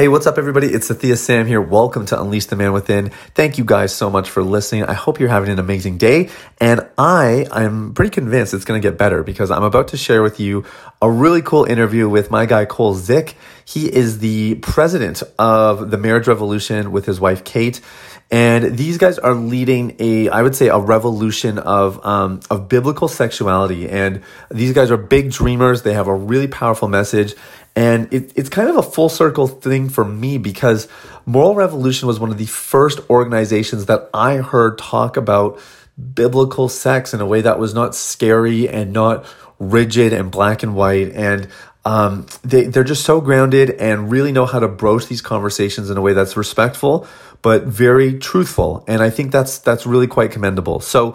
Hey, what's up, everybody? It's Sathya Sam here. Welcome to Unleash the Man Within. Thank you guys so much for listening. I hope you're having an amazing day. And I am pretty convinced it's going to get better because I'm about to share with you a really cool interview with my guy, Cole Zick. He is the president of the Moral Revolution with his wife, Kate. And these guys are leading a, I would say, a revolution of um, of biblical sexuality. And these guys are big dreamers. They have a really powerful message. And it, it's kind of a full circle thing for me because Moral Revolution was one of the first organizations that I heard talk about biblical sex in a way that was not scary and not rigid and black and white. And um, they, they're just so grounded and really know how to broach these conversations in a way that's respectful but very truthful. And I think that's that's really quite commendable. So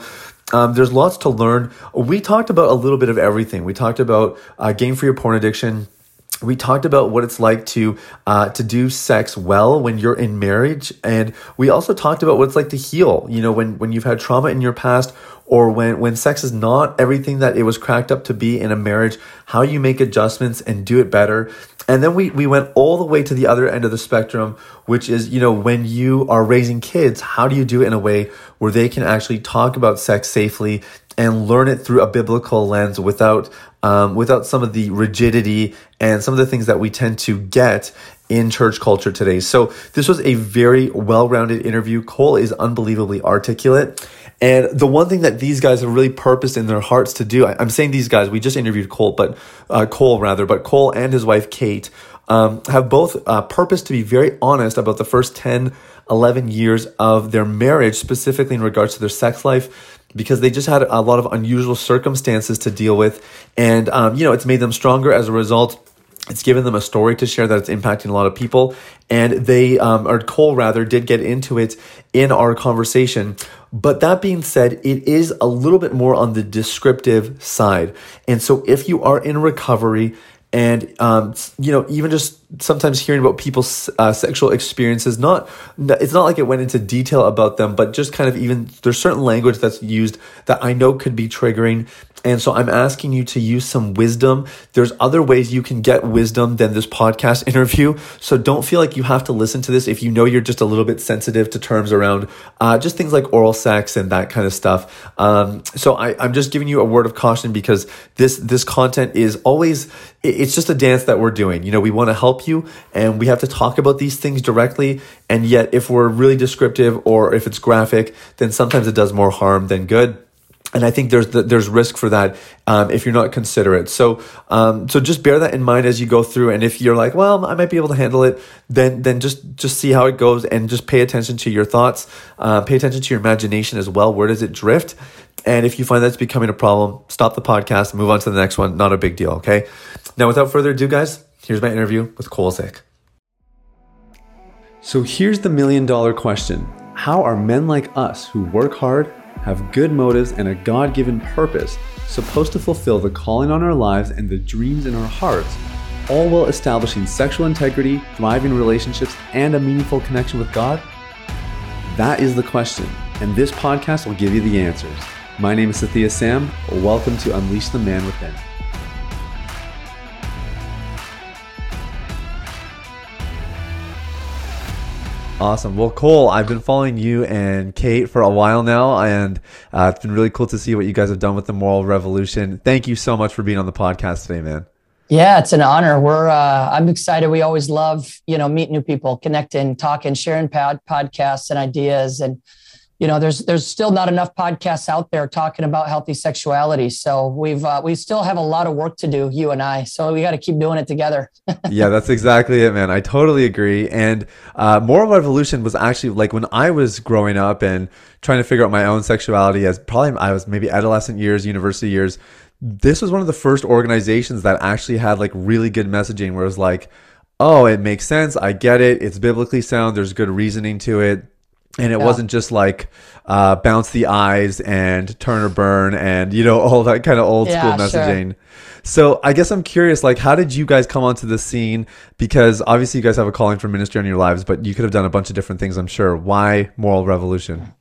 um, there's lots to learn. We talked about a little bit of everything. We talked about uh, game for your porn addiction. We talked about what it's like to uh, to do sex well when you're in marriage, and we also talked about what it's like to heal. You know, when when you've had trauma in your past, or when when sex is not everything that it was cracked up to be in a marriage, how you make adjustments and do it better. And then we, we went all the way to the other end of the spectrum, which is, you know, when you are raising kids, how do you do it in a way where they can actually talk about sex safely and learn it through a biblical lens without, um, without some of the rigidity and some of the things that we tend to get in church culture today. So this was a very well-rounded interview. Cole is unbelievably articulate. And the one thing that these guys have really purposed in their hearts to do, I, am saying these guys, we just interviewed Cole, but uh, Cole rather, but Cole and his wife Kate um, have both uh, purposed to be very honest about the first 10, 11 years of their marriage, specifically in regards to their sex life because they just had a lot of unusual circumstances to deal with. And, um, you know, it's made them stronger as a result. It's given them a story to share that it's impacting a lot of people. And they, um, or Cole rather, did get into it in our conversation. But that being said, it is a little bit more on the descriptive side. And so if you are in recovery, and um, you know even just sometimes hearing about people's uh, sexual experiences not it's not like it went into detail about them but just kind of even there's certain language that's used that i know could be triggering and so I'm asking you to use some wisdom. There's other ways you can get wisdom than this podcast interview. So don't feel like you have to listen to this if you know you're just a little bit sensitive to terms around uh, just things like oral sex and that kind of stuff. Um, so I, I'm just giving you a word of caution because this this content is always it's just a dance that we're doing. You know, we want to help you and we have to talk about these things directly. And yet, if we're really descriptive or if it's graphic, then sometimes it does more harm than good and I think there's the, there's risk for that um, if you're not considerate. So um, so just bear that in mind as you go through. And if you're like, well, I might be able to handle it, then then just just see how it goes and just pay attention to your thoughts. Uh, pay attention to your imagination as well. Where does it drift? And if you find that's becoming a problem, stop the podcast, move on to the next one. Not a big deal. Okay. Now, without further ado, guys, here's my interview with Cole. So here's the million dollar question: How are men like us who work hard have good motives, and a God given purpose, supposed to fulfill the calling on our lives and the dreams in our hearts, all while establishing sexual integrity, thriving relationships, and a meaningful connection with God? That is the question, and this podcast will give you the answers. My name is Sathya Sam. Welcome to Unleash the Man Within. Awesome. Well, Cole, I've been following you and Kate for a while now, and uh, it's been really cool to see what you guys have done with the Moral Revolution. Thank you so much for being on the podcast today, man. Yeah, it's an honor. We're uh, I'm excited. We always love you know meet new people, connecting, talking, sharing pod, podcasts and ideas, and you know there's there's still not enough podcasts out there talking about healthy sexuality. So we've uh, we still have a lot of work to do you and i. So we got to keep doing it together. Yeah that's exactly it man. I totally agree. And uh, moral revolution was actually like when i was growing up and trying to figure out my own sexuality as probably i was maybe adolescent years university years this was one of the first organizations that actually had like really good messaging where it was like oh it makes sense. I get it. It's biblically sound. There's good reasoning to it and it yeah. wasn't just like uh, bounce the eyes and turn or burn and you know all that kind of old yeah, school messaging. Sure. So I guess I'm curious, like, how did you guys come onto the scene? Because obviously you guys have a calling for ministry in your lives, but you could have done a bunch of different things, I'm sure. Why Moral Revolution?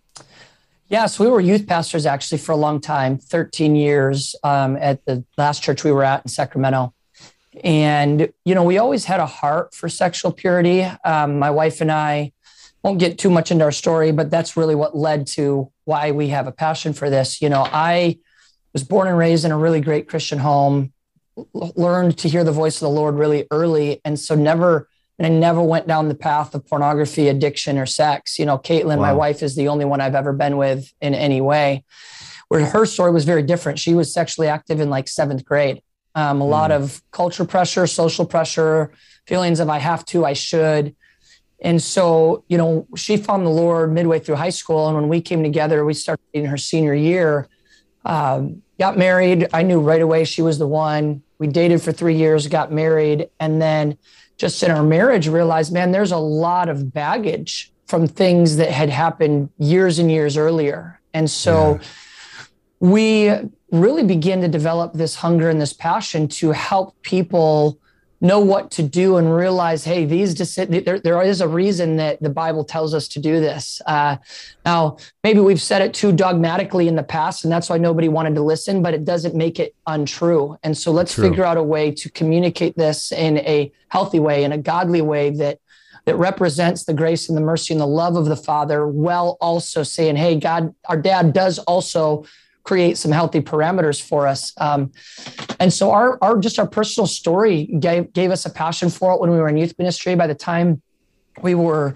Yeah, so we were youth pastors actually for a long time, 13 years um, at the last church we were at in Sacramento. And, you know, we always had a heart for sexual purity. Um, my wife and I won't get too much into our story, but that's really what led to why we have a passion for this. You know, I was born and raised in a really great Christian home, learned to hear the voice of the Lord really early. And so never, and I never went down the path of pornography, addiction, or sex. You know, Caitlin, wow. my wife, is the only one I've ever been with in any way. Where her story was very different. She was sexually active in like seventh grade um, a mm. lot of culture pressure, social pressure, feelings of I have to, I should. And so, you know, she found the Lord midway through high school. And when we came together, we started in her senior year, um, got married. I knew right away she was the one. We dated for three years, got married. And then just in our marriage, realized, man, there's a lot of baggage from things that had happened years and years earlier. And so yeah. we really begin to develop this hunger and this passion to help people know what to do and realize, hey, these there, there is a reason that the Bible tells us to do this. Uh, now, maybe we've said it too dogmatically in the past, and that's why nobody wanted to listen, but it doesn't make it untrue. And so let's True. figure out a way to communicate this in a healthy way, in a godly way that that represents the grace and the mercy and the love of the Father, while also saying, hey, God, our dad does also create some healthy parameters for us. Um, and so our, our just our personal story gave, gave us a passion for it when we were in youth ministry. By the time we were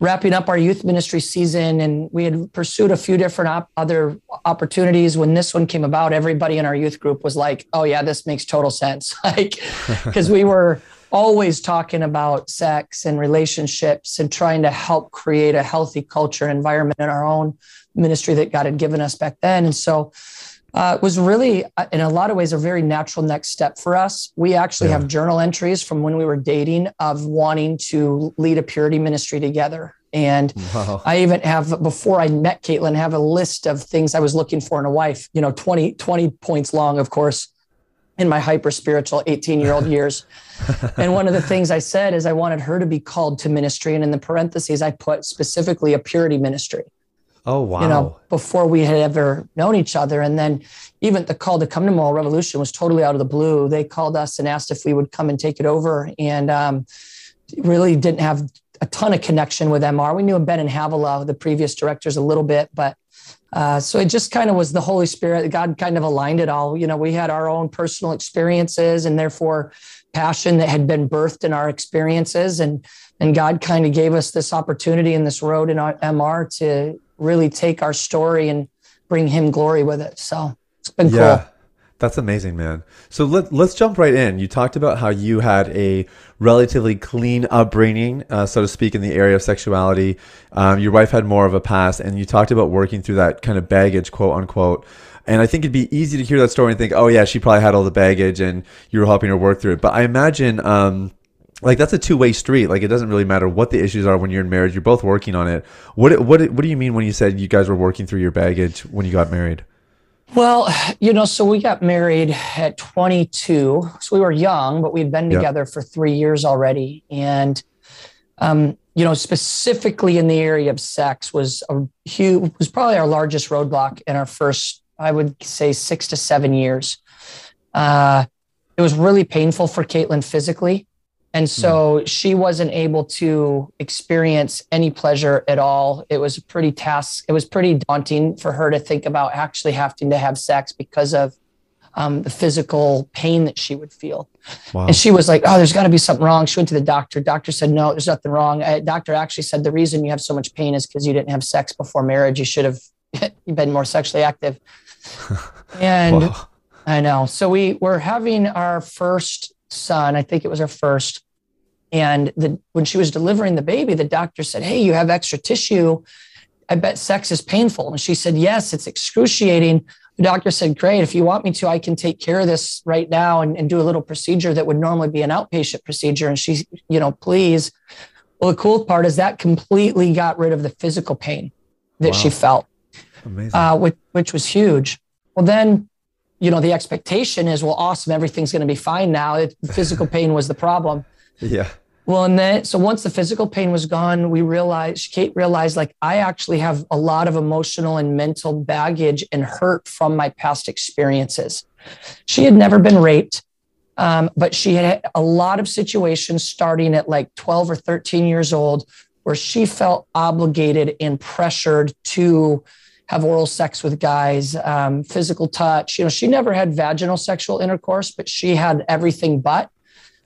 wrapping up our youth ministry season and we had pursued a few different op- other opportunities when this one came about everybody in our youth group was like oh yeah this makes total sense like because we were always talking about sex and relationships and trying to help create a healthy culture and environment in our own ministry that God had given us back then. And so uh, it was really, uh, in a lot of ways, a very natural next step for us. We actually yeah. have journal entries from when we were dating of wanting to lead a purity ministry together. And wow. I even have, before I met Caitlin, have a list of things I was looking for in a wife, you know, 20, 20 points long, of course, in my hyper spiritual 18 year old years. and one of the things I said is I wanted her to be called to ministry. And in the parentheses, I put specifically a purity ministry. Oh wow! You know, before we had ever known each other, and then even the call to come to Moral Revolution was totally out of the blue. They called us and asked if we would come and take it over, and um, really didn't have a ton of connection with MR. We knew Ben and Havilah, the previous directors, a little bit, but uh, so it just kind of was the Holy Spirit. God kind of aligned it all. You know, we had our own personal experiences, and therefore passion that had been birthed in our experiences, and and God kind of gave us this opportunity and this road in our MR to really take our story and bring him glory with it. So it's been yeah. cool. That's amazing, man. So let, let's jump right in. You talked about how you had a relatively clean upbringing, uh, so to speak, in the area of sexuality. Um, your wife had more of a past, and you talked about working through that kind of baggage, quote unquote. And I think it'd be easy to hear that story and think, oh, yeah, she probably had all the baggage and you were helping her work through it. But I imagine um, like that's a two-way street. Like it doesn't really matter what the issues are when you're in marriage. You're both working on it. What what what do you mean when you said you guys were working through your baggage when you got married? Well you know so we got married at 22 so we were young but we'd been together for three years already. And um, you know specifically in the area of sex was a huge was probably our largest roadblock in our first i would say six to seven years. Uh, it was really painful for caitlin physically and so mm. she wasn't able to experience any pleasure at all. It was a pretty task. It was pretty daunting for her to think about actually having to have sex because of um, the physical pain that she would feel. Wow. And she was like, "Oh, there's got to be something wrong." She went to the doctor. Doctor said, "No, there's nothing wrong." I, doctor actually said the reason you have so much pain is because you didn't have sex before marriage. You should have been more sexually active. and wow. I know. So we were having our first son. I think it was our first. And the, when she was delivering the baby, the doctor said, Hey, you have extra tissue. I bet sex is painful. And she said, Yes, it's excruciating. The doctor said, Great. If you want me to, I can take care of this right now and, and do a little procedure that would normally be an outpatient procedure. And she, you know, please. Well, the cool part is that completely got rid of the physical pain that wow. she felt, uh, which, which was huge. Well, then, you know, the expectation is, well, awesome, everything's going to be fine now. It, physical pain was the problem. Yeah. Well, and then so once the physical pain was gone, we realized Kate realized like I actually have a lot of emotional and mental baggage and hurt from my past experiences. She had never been raped. Um, but she had a lot of situations starting at like 12 or 13 years old where she felt obligated and pressured to have oral sex with guys, um, physical touch. You know, she never had vaginal sexual intercourse, but she had everything but.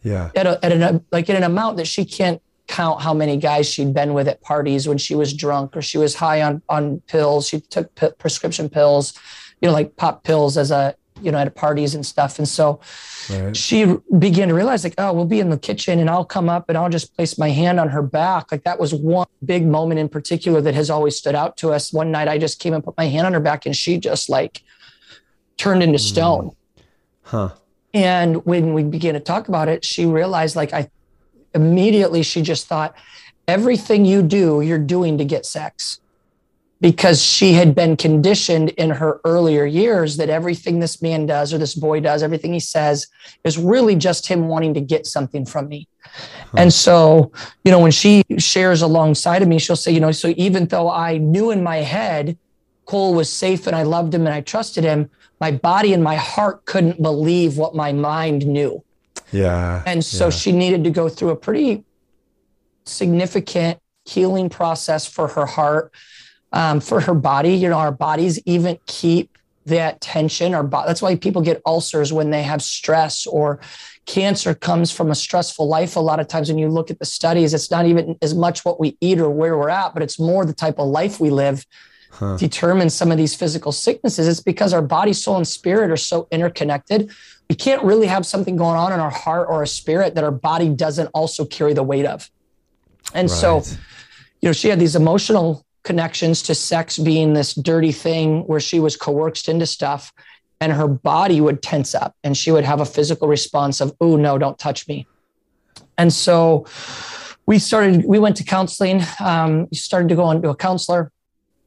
Yeah. At, a, at an like in an amount that she can't count how many guys she'd been with at parties when she was drunk or she was high on on pills. She took p- prescription pills, you know, like pop pills as a you know at parties and stuff. And so right. she began to realize like, oh, we'll be in the kitchen and I'll come up and I'll just place my hand on her back. Like that was one big moment in particular that has always stood out to us. One night I just came and put my hand on her back and she just like turned into hmm. stone. Huh. And when we began to talk about it, she realized like I immediately she just thought everything you do, you're doing to get sex because she had been conditioned in her earlier years that everything this man does or this boy does, everything he says is really just him wanting to get something from me. And so, you know, when she shares alongside of me, she'll say, you know, so even though I knew in my head Cole was safe and I loved him and I trusted him, my body and my heart couldn't believe what my mind knew. Yeah. And so yeah. she needed to go through a pretty significant healing process for her heart, um, for her body. You know, our bodies even keep that tension. Our bo- that's why people get ulcers when they have stress or cancer comes from a stressful life. A lot of times when you look at the studies, it's not even as much what we eat or where we're at, but it's more the type of life we live huh. determines some of these physical sicknesses. It's because our body, soul, and spirit are so interconnected. We can't really have something going on in our heart or our spirit that our body doesn't also carry the weight of. And right. so, you know, she had these emotional connections to sex being this dirty thing where she was coerced into stuff and her body would tense up and she would have a physical response of, oh, no, don't touch me. And so we started, we went to counseling, um, started to go into a counselor.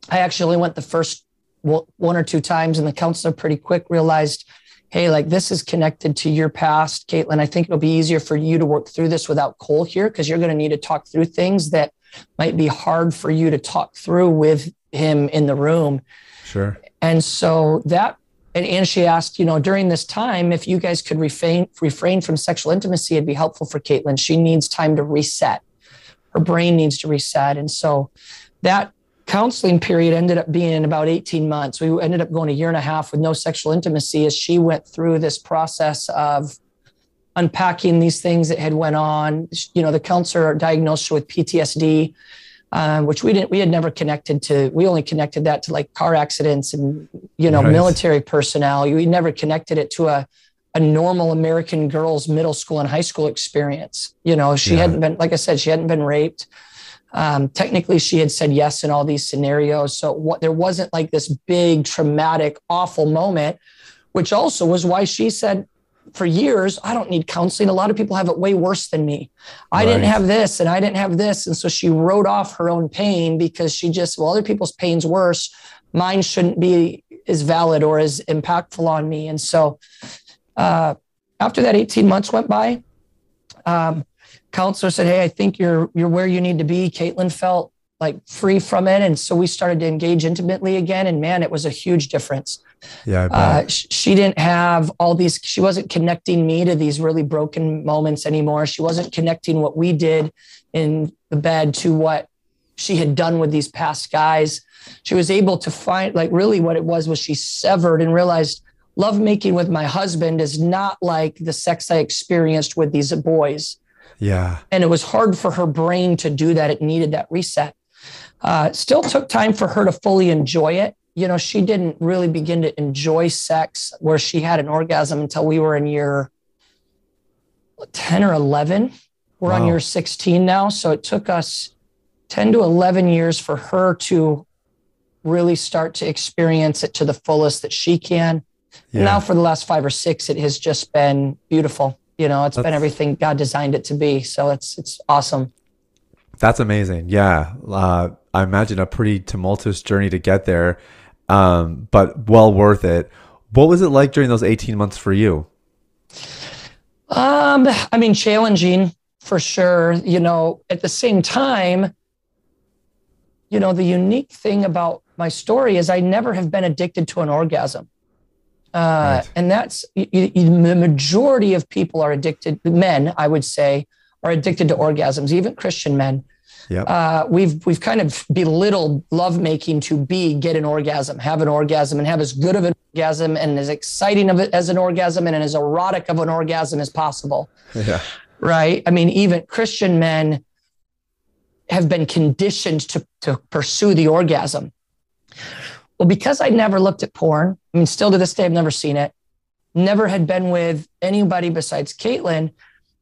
I actually went the first one or two times, and the counselor pretty quick realized, hey, like this is connected to your past, Caitlin. I think it'll be easier for you to work through this without Cole here because you're going to need to talk through things that might be hard for you to talk through with him in the room. Sure. And so that, and, and she asked, you know, during this time, if you guys could refrain refrain from sexual intimacy, it'd be helpful for Caitlin. She needs time to reset. Her brain needs to reset. And so that counseling period ended up being about 18 months. We ended up going a year and a half with no sexual intimacy as she went through this process of unpacking these things that had went on. You know, the counselor diagnosed her with PTSD, um, which we didn't, we had never connected to. We only connected that to like car accidents and you know right. military personnel. We never connected it to a a normal American girl's middle school and high school experience. You know, she yeah. hadn't been, like I said, she hadn't been raped. Um, technically, she had said yes in all these scenarios. So what, there wasn't like this big, traumatic, awful moment, which also was why she said, for years, I don't need counseling. A lot of people have it way worse than me. I right. didn't have this and I didn't have this. And so she wrote off her own pain because she just, well, other people's pain's worse. Mine shouldn't be as valid or as impactful on me. And so uh, after that 18 months went by, um, counselor said, Hey, I think you're you're where you need to be. Caitlin felt like free from it. And so we started to engage intimately again. And man, it was a huge difference. Yeah. Uh, she didn't have all these, she wasn't connecting me to these really broken moments anymore. She wasn't connecting what we did in the bed to what she had done with these past guys. She was able to find, like, really what it was was she severed and realized lovemaking with my husband is not like the sex I experienced with these boys. Yeah. And it was hard for her brain to do that. It needed that reset. Uh, still took time for her to fully enjoy it. You know, she didn't really begin to enjoy sex where she had an orgasm until we were in year 10 or 11. We're wow. on year 16 now. So it took us 10 to 11 years for her to really start to experience it to the fullest that she can. Yeah. Now, for the last five or six, it has just been beautiful. You know, it's That's, been everything God designed it to be. So it's it's awesome. That's amazing. Yeah, uh, I imagine a pretty tumultuous journey to get there, um, but well worth it. What was it like during those eighteen months for you? Um, I mean, challenging for sure. You know, at the same time, you know, the unique thing about my story is I never have been addicted to an orgasm. Uh, right. And that's you, you, the majority of people are addicted, men, I would say, are addicted to orgasms, even Christian men. Yep. Uh, we've we've kind of belittled lovemaking to be get an orgasm, have an orgasm, and have as good of an orgasm and as exciting of it as an orgasm and as erotic of an orgasm as possible. Yeah. Right. I mean, even Christian men have been conditioned to to pursue the orgasm. Well, because I never looked at porn, I mean, still to this day, I've never seen it. Never had been with anybody besides Caitlin.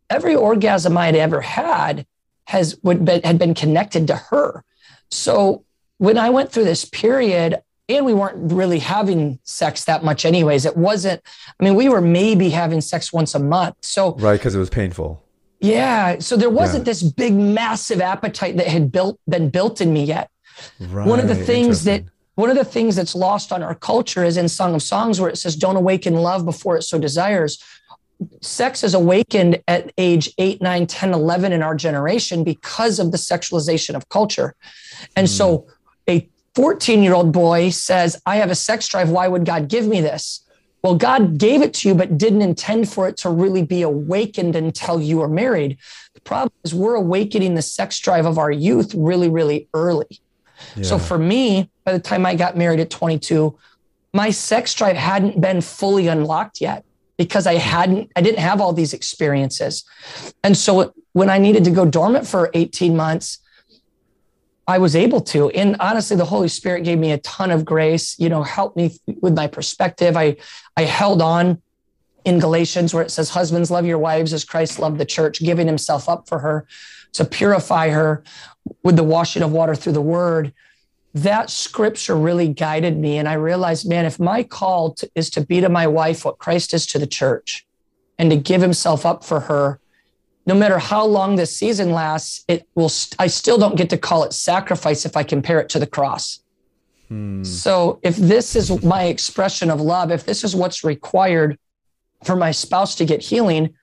Every orgasm I had ever had has would been, had been connected to her. So when I went through this period, and we weren't really having sex that much, anyways. It wasn't. I mean, we were maybe having sex once a month. So right, because it was painful. Yeah. So there wasn't yeah. this big, massive appetite that had built been built in me yet. Right. One of the things that one of the things that's lost on our culture is in Song of Songs, where it says, Don't awaken love before it so desires. Sex is awakened at age 8, 9, 10, 11 in our generation because of the sexualization of culture. And mm. so a 14 year old boy says, I have a sex drive. Why would God give me this? Well, God gave it to you, but didn't intend for it to really be awakened until you were married. The problem is we're awakening the sex drive of our youth really, really early. So for me, by the time I got married at 22, my sex drive hadn't been fully unlocked yet because I hadn't, I didn't have all these experiences. And so when I needed to go dormant for 18 months, I was able to. And honestly, the Holy Spirit gave me a ton of grace, you know, helped me with my perspective. I, I held on in Galatians where it says, Husbands, love your wives as Christ loved the church, giving himself up for her to purify her with the washing of water through the word, that scripture really guided me. And I realized, man, if my call to, is to be to my wife what Christ is to the church and to give himself up for her, no matter how long this season lasts, it will, I still don't get to call it sacrifice if I compare it to the cross. Hmm. So if this is my expression of love, if this is what's required for my spouse to get healing,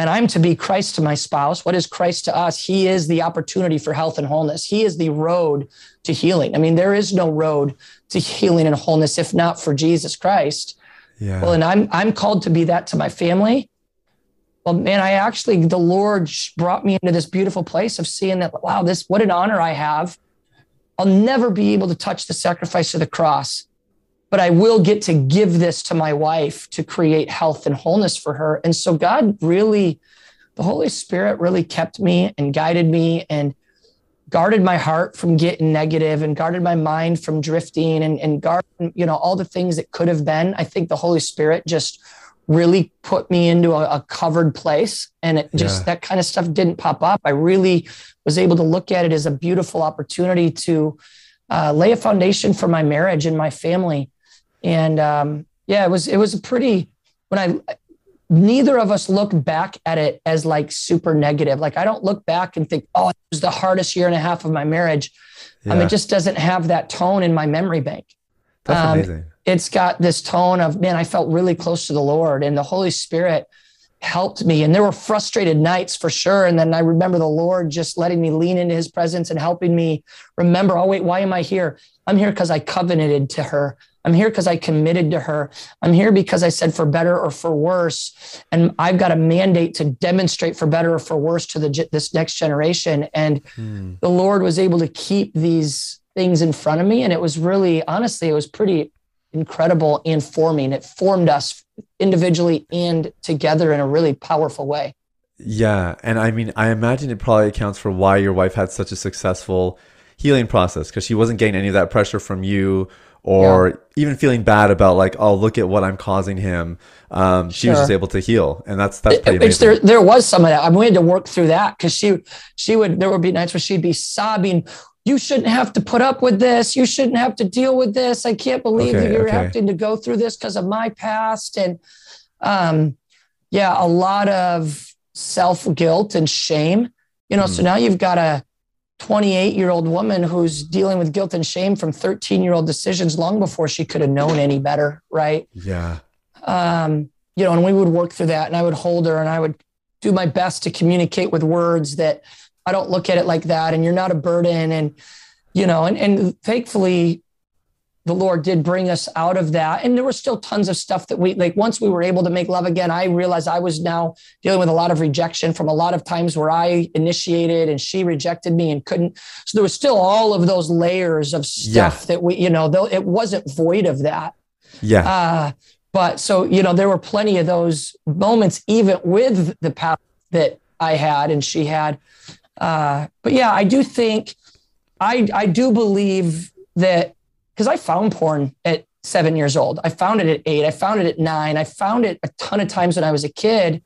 and I'm to be Christ to my spouse. What is Christ to us? He is the opportunity for health and wholeness. He is the road to healing. I mean, there is no road to healing and wholeness if not for Jesus Christ. Yeah. Well, and I'm I'm called to be that to my family. Well, man, I actually the Lord brought me into this beautiful place of seeing that. Wow, this what an honor I have. I'll never be able to touch the sacrifice of the cross but I will get to give this to my wife to create health and wholeness for her. And so God really, the Holy Spirit really kept me and guided me and guarded my heart from getting negative and guarded my mind from drifting and, and guard, you know, all the things that could have been. I think the Holy Spirit just really put me into a, a covered place and it just yeah. that kind of stuff didn't pop up. I really was able to look at it as a beautiful opportunity to uh, lay a foundation for my marriage and my family and um, yeah, it was it was a pretty when I neither of us look back at it as like super negative. Like I don't look back and think, oh, it was the hardest year and a half of my marriage. Yeah. I mean, it just doesn't have that tone in my memory bank. That's um, amazing. It's got this tone of man, I felt really close to the Lord and the Holy Spirit helped me. And there were frustrated nights for sure. And then I remember the Lord just letting me lean into his presence and helping me remember, oh, wait, why am I here? I'm here because I covenanted to her. I'm here because I committed to her. I'm here because I said for better or for worse. And I've got a mandate to demonstrate for better or for worse to the, this next generation. And hmm. the Lord was able to keep these things in front of me. And it was really, honestly, it was pretty incredible and forming. It formed us individually and together in a really powerful way. Yeah. And I mean, I imagine it probably accounts for why your wife had such a successful healing process because she wasn't getting any of that pressure from you or yeah. even feeling bad about like, oh, look at what I'm causing him. Um, she sure. was just able to heal, and that's that's pretty amazing. There, there was some of that. I mean, we had to work through that because she she would there would be nights where she'd be sobbing. You shouldn't have to put up with this. You shouldn't have to deal with this. I can't believe okay, that you're okay. having to go through this because of my past. And um, yeah, a lot of self guilt and shame. You know, mm. so now you've got a 28 year old woman who's dealing with guilt and shame from 13 year old decisions long before she could have known any better. Right. Yeah. Um, you know, and we would work through that and I would hold her and I would do my best to communicate with words that I don't look at it like that. And you're not a burden. And, you know, and, and thankfully the Lord did bring us out of that. And there were still tons of stuff that we like. Once we were able to make love again, I realized I was now dealing with a lot of rejection from a lot of times where I initiated and she rejected me and couldn't. So there was still all of those layers of stuff yeah. that we, you know, though it wasn't void of that. Yeah. Uh, but so, you know, there were plenty of those moments, even with the path that I had and she had. Uh, but yeah, I do think, I, I do believe that because I found porn at seven years old. I found it at eight. I found it at nine. I found it a ton of times when I was a kid.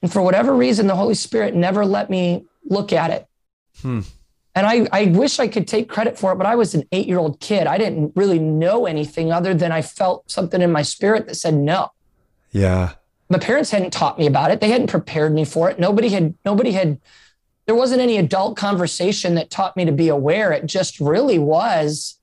And for whatever reason, the Holy Spirit never let me look at it. Hmm. And I, I wish I could take credit for it, but I was an eight year old kid. I didn't really know anything other than I felt something in my spirit that said no. Yeah. My parents hadn't taught me about it. They hadn't prepared me for it. Nobody had, nobody had, there wasn't any adult conversation that taught me to be aware. It just really was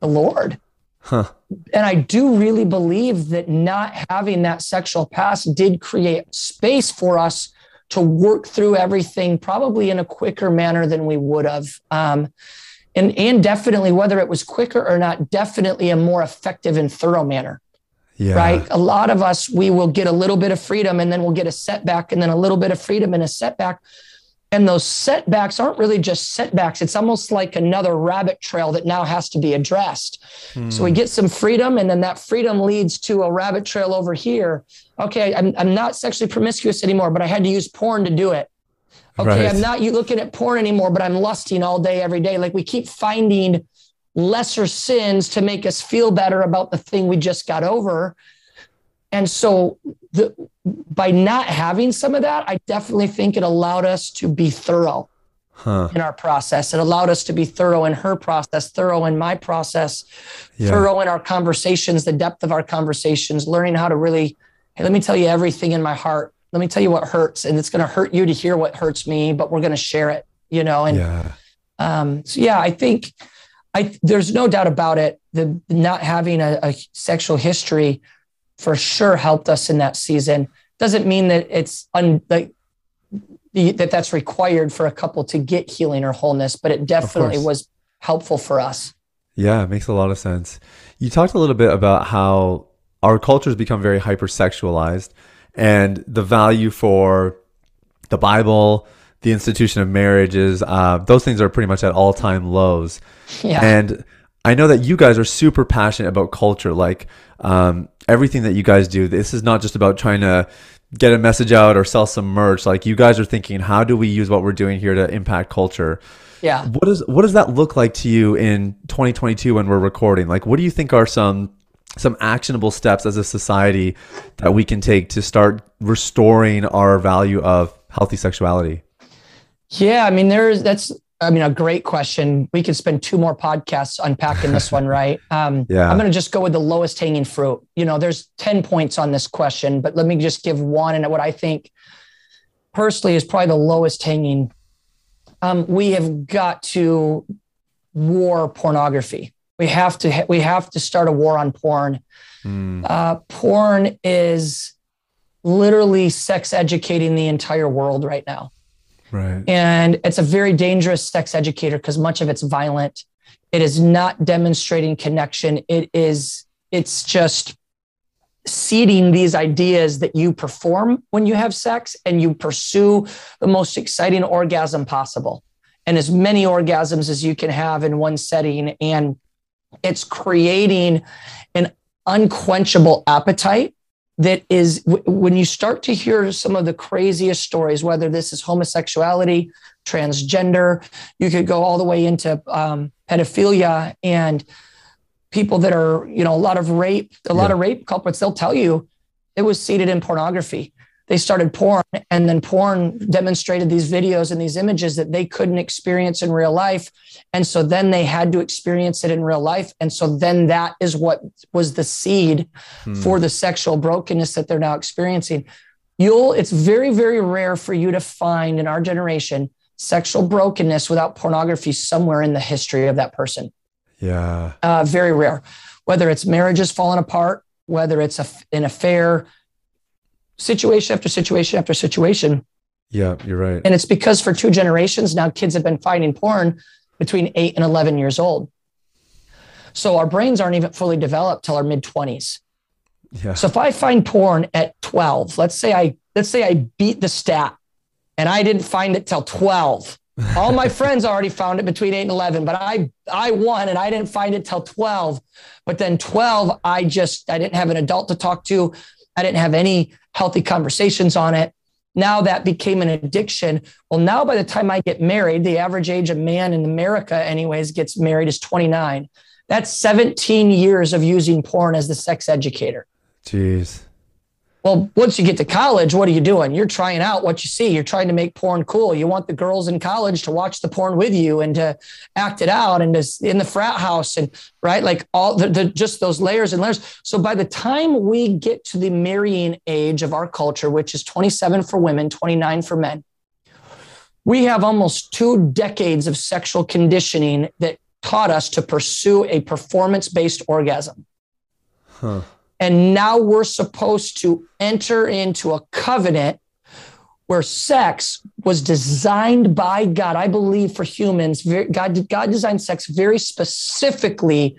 the Lord. Huh. And I do really believe that not having that sexual past did create space for us to work through everything probably in a quicker manner than we would have. Um, and, and definitely, whether it was quicker or not, definitely a more effective and thorough manner. Yeah. Right. A lot of us, we will get a little bit of freedom and then we'll get a setback and then a little bit of freedom and a setback. And those setbacks aren't really just setbacks. It's almost like another rabbit trail that now has to be addressed. Hmm. So we get some freedom, and then that freedom leads to a rabbit trail over here. Okay, I'm, I'm not sexually promiscuous anymore, but I had to use porn to do it. Okay, right. I'm not you looking at porn anymore, but I'm lusting all day, every day. Like we keep finding lesser sins to make us feel better about the thing we just got over. And so the, by not having some of that, I definitely think it allowed us to be thorough huh. in our process. It allowed us to be thorough in her process, thorough in my process, yeah. thorough in our conversations, the depth of our conversations, learning how to really, hey, let me tell you everything in my heart. Let me tell you what hurts. And it's going to hurt you to hear what hurts me, but we're going to share it, you know? And yeah. Um, so, yeah, I think I, there's no doubt about it. The not having a, a sexual history for sure helped us in that season. Doesn't mean that it's un, like that that's required for a couple to get healing or wholeness, but it definitely was helpful for us. Yeah, it makes a lot of sense. You talked a little bit about how our culture has become very hypersexualized and the value for the Bible, the institution of marriages, uh, those things are pretty much at all time lows. Yeah. And I know that you guys are super passionate about culture. Like um, everything that you guys do, this is not just about trying to get a message out or sell some merch. Like you guys are thinking, how do we use what we're doing here to impact culture? Yeah. What does what does that look like to you in 2022 when we're recording? Like, what do you think are some some actionable steps as a society that we can take to start restoring our value of healthy sexuality? Yeah, I mean, there's that's I mean, a great question. We could spend two more podcasts unpacking this one, right? Um, yeah. I'm going to just go with the lowest hanging fruit. You know, there's 10 points on this question, but let me just give one. And what I think personally is probably the lowest hanging. Um, we have got to war pornography. We have to, we have to start a war on porn. Mm. Uh, porn is literally sex educating the entire world right now. Right. And it's a very dangerous sex educator because much of it's violent. It is not demonstrating connection. It is, it's just seeding these ideas that you perform when you have sex and you pursue the most exciting orgasm possible and as many orgasms as you can have in one setting. And it's creating an unquenchable appetite that is when you start to hear some of the craziest stories, whether this is homosexuality, transgender, you could go all the way into um, pedophilia and people that are, you know, a lot of rape, a lot of rape culprits, they'll tell you it was seeded in pornography they started porn and then porn demonstrated these videos and these images that they couldn't experience in real life. And so then they had to experience it in real life. And so then that is what was the seed hmm. for the sexual brokenness that they're now experiencing. You'll it's very very rare for you to find in our generation sexual brokenness without pornography somewhere in the history of that person. Yeah. Uh, very rare. Whether it's marriages falling apart whether it's a, an affair situation after situation after situation. Yeah, you're right. And it's because for two generations now, kids have been finding porn between eight and 11 years old. So our brains aren't even fully developed till our mid 20s. Yeah. So if I find porn at 12, let's say I let's say I beat the stat and I didn't find it till 12. All my friends already found it between 8 and 11, but I I won and I didn't find it till 12. But then 12 I just I didn't have an adult to talk to. I didn't have any healthy conversations on it. Now that became an addiction. Well, now by the time I get married, the average age of man in America anyways gets married is 29. That's 17 years of using porn as the sex educator. Jeez. Well, once you get to college, what are you doing? You're trying out what you see. You're trying to make porn cool. You want the girls in college to watch the porn with you and to act it out and to in the frat house and right, like all the, the just those layers and layers. So by the time we get to the marrying age of our culture, which is 27 for women, 29 for men, we have almost two decades of sexual conditioning that taught us to pursue a performance-based orgasm. Huh. And now we're supposed to enter into a covenant where sex was designed by God. I believe for humans, God, God designed sex very specifically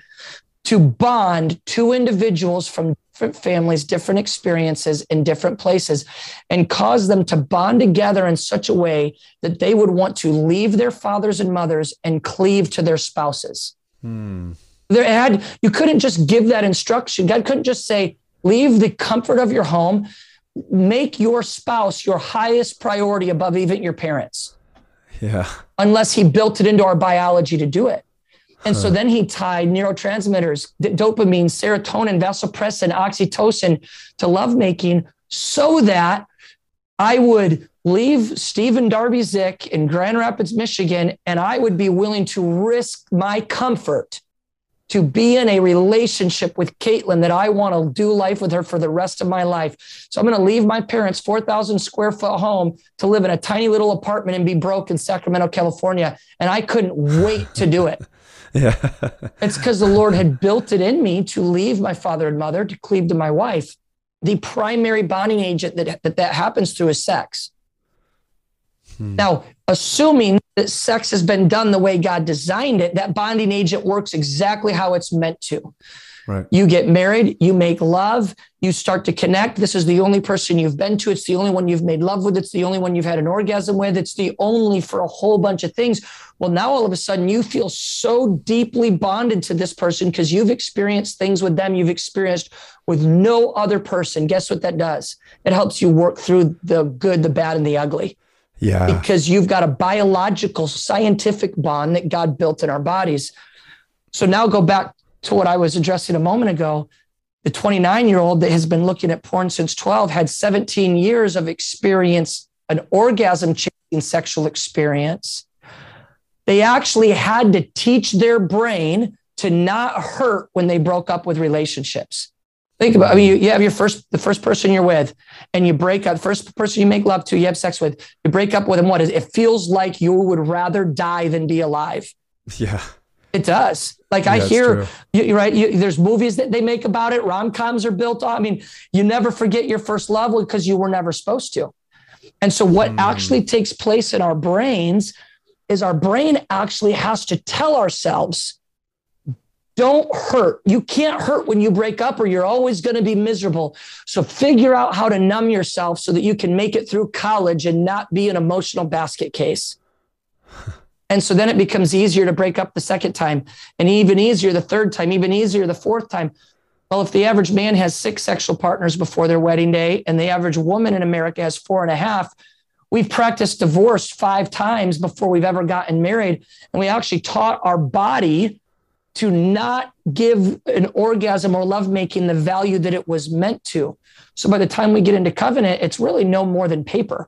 to bond two individuals from different families, different experiences in different places, and cause them to bond together in such a way that they would want to leave their fathers and mothers and cleave to their spouses. Hmm. There had you couldn't just give that instruction. God couldn't just say, leave the comfort of your home, make your spouse your highest priority above even your parents. Yeah. Unless he built it into our biology to do it. And huh. so then he tied neurotransmitters, dopamine, serotonin, vasopressin, oxytocin to lovemaking so that I would leave Stephen Darby Zick in Grand Rapids, Michigan, and I would be willing to risk my comfort to be in a relationship with Caitlin that I want to do life with her for the rest of my life. So I'm going to leave my parents' 4,000 square foot home to live in a tiny little apartment and be broke in Sacramento, California. And I couldn't wait to do it. yeah. it's because the Lord had built it in me to leave my father and mother to cleave to my wife. The primary bonding agent that that, that happens through is sex. Hmm. Now, assuming that sex has been done the way God designed it, that bonding agent works exactly how it's meant to. Right. You get married, you make love, you start to connect. This is the only person you've been to. It's the only one you've made love with. It's the only one you've had an orgasm with. It's the only for a whole bunch of things. Well, now all of a sudden you feel so deeply bonded to this person because you've experienced things with them you've experienced with no other person. Guess what that does? It helps you work through the good, the bad, and the ugly. Yeah. Because you've got a biological, scientific bond that God built in our bodies. So now go back to what I was addressing a moment ago. The 29 year old that has been looking at porn since 12 had 17 years of experience, an orgasm changing sexual experience. They actually had to teach their brain to not hurt when they broke up with relationships. Think about, I mean, you, you have your first, the first person you're with, and you break up, the first person you make love to, you have sex with, you break up with them. What is it? Feels like you would rather die than be alive. Yeah. It does. Like yeah, I hear, you, right? You, there's movies that they make about it. Rom coms are built on. I mean, you never forget your first love because you were never supposed to. And so, what mm. actually takes place in our brains is our brain actually has to tell ourselves, don't hurt. You can't hurt when you break up, or you're always going to be miserable. So figure out how to numb yourself so that you can make it through college and not be an emotional basket case. And so then it becomes easier to break up the second time, and even easier the third time, even easier the fourth time. Well, if the average man has six sexual partners before their wedding day, and the average woman in America has four and a half, we've practiced divorce five times before we've ever gotten married. And we actually taught our body to not give an orgasm or lovemaking the value that it was meant to. So by the time we get into covenant, it's really no more than paper.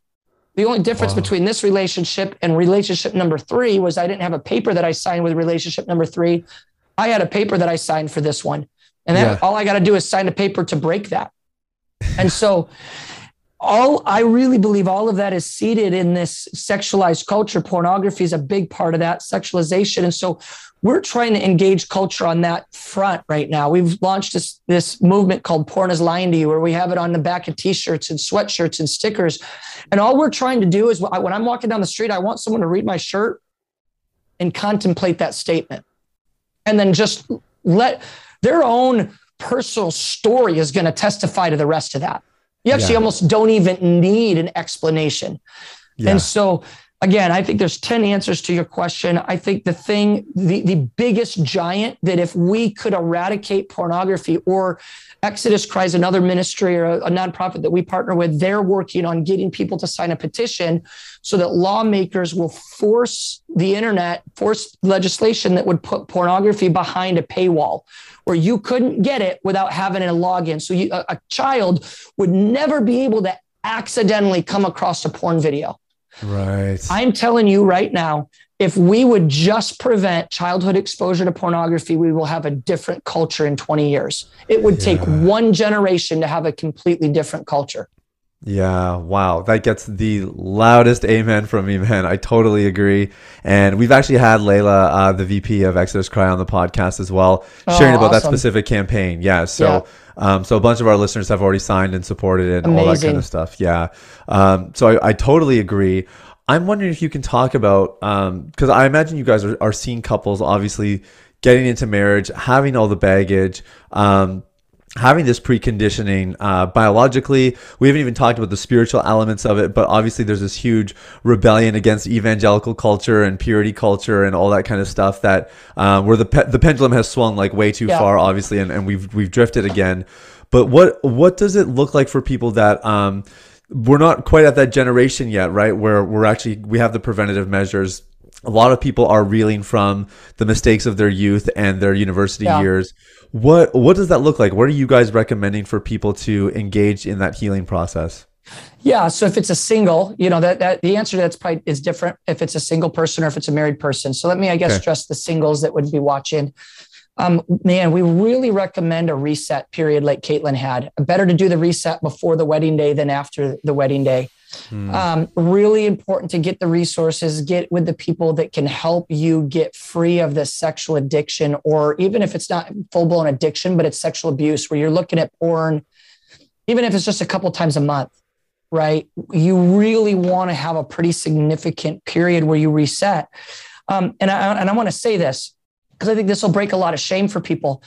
The only difference wow. between this relationship and relationship number three was I didn't have a paper that I signed with relationship number three. I had a paper that I signed for this one. And then yeah. all I got to do is sign a paper to break that. And so all I really believe all of that is seated in this sexualized culture. Pornography is a big part of that sexualization. And so we're trying to engage culture on that front right now. We've launched this, this movement called Porn is Lying to You, where we have it on the back of t-shirts and sweatshirts and stickers. And all we're trying to do is when I'm walking down the street, I want someone to read my shirt and contemplate that statement. And then just let their own personal story is going to testify to the rest of that. You actually yeah. almost don't even need an explanation. Yeah. And so again, I think there's 10 answers to your question. I think the thing, the, the biggest giant that if we could eradicate pornography or Exodus Cries, another ministry or a, a, nonprofit that we partner with, they're working on getting people to sign a petition so that lawmakers will force the internet, force legislation that would put pornography behind a paywall where you couldn't get it without having a login. So you, a, a child would never be able to accidentally come across a porn video. Right. I'm telling you right now, if we would just prevent childhood exposure to pornography, we will have a different culture in 20 years. It would take one generation to have a completely different culture. Yeah, wow. That gets the loudest amen from me, man. I totally agree. And we've actually had Laila, uh, the VP of Exodus Cry, on the podcast as well, oh, sharing about awesome. that specific campaign. Yeah. So, yeah. Um, so a bunch of our listeners have already signed and supported it and Amazing. all that kind of stuff. Yeah. Um, so I, I totally agree. I'm wondering if you can talk about because um, I imagine you guys are, are seeing couples obviously getting into marriage, having all the baggage, um, having this preconditioning uh, biologically. We haven't even talked about the spiritual elements of it, but obviously there's this huge rebellion against evangelical culture and purity culture and all that kind of stuff that uh, where the pe- the pendulum has swung like way too yeah. far, obviously, and, and we've we've drifted again. But what what does it look like for people that um, we're not quite at that generation yet, right? Where we're actually we have the preventative measures. A lot of people are reeling from the mistakes of their youth and their university yeah. years. What what does that look like? What are you guys recommending for people to engage in that healing process? Yeah, so if it's a single, you know that that the answer to that's probably is different if it's a single person or if it's a married person. So let me, I guess, okay. stress the singles that would be watching um, man, we really recommend a reset period like Caitlin had. Better to do the reset before the wedding day than after the wedding day. Hmm. Um, really important to get the resources, get with the people that can help you get free of this sexual addiction, or even if it's not full blown addiction, but it's sexual abuse where you're looking at porn, even if it's just a couple times a month, right? You really want to have a pretty significant period where you reset. Um, and I, and I want to say this because I think this will break a lot of shame for people.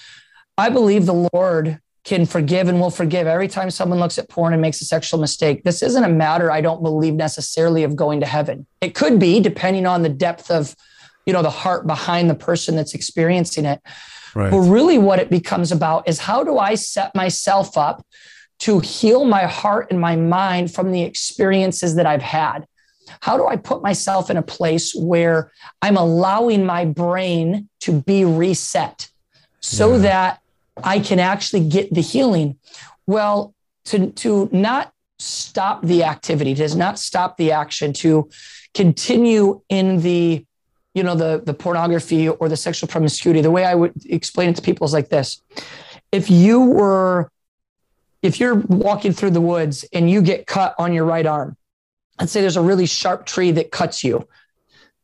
I believe the Lord can forgive and will forgive every time someone looks at porn and makes a sexual mistake. This isn't a matter, I don't believe necessarily of going to heaven. It could be depending on the depth of, you know, the heart behind the person that's experiencing it. Right. But really what it becomes about is how do I set myself up to heal my heart and my mind from the experiences that I've had? How do I put myself in a place where I'm allowing my brain to be reset so yeah. that I can actually get the healing? Well, to, to not stop the activity, does not stop the action, to continue in the you know the the pornography or the sexual promiscuity the way i would explain it to people is like this if you were if you're walking through the woods and you get cut on your right arm let's say there's a really sharp tree that cuts you.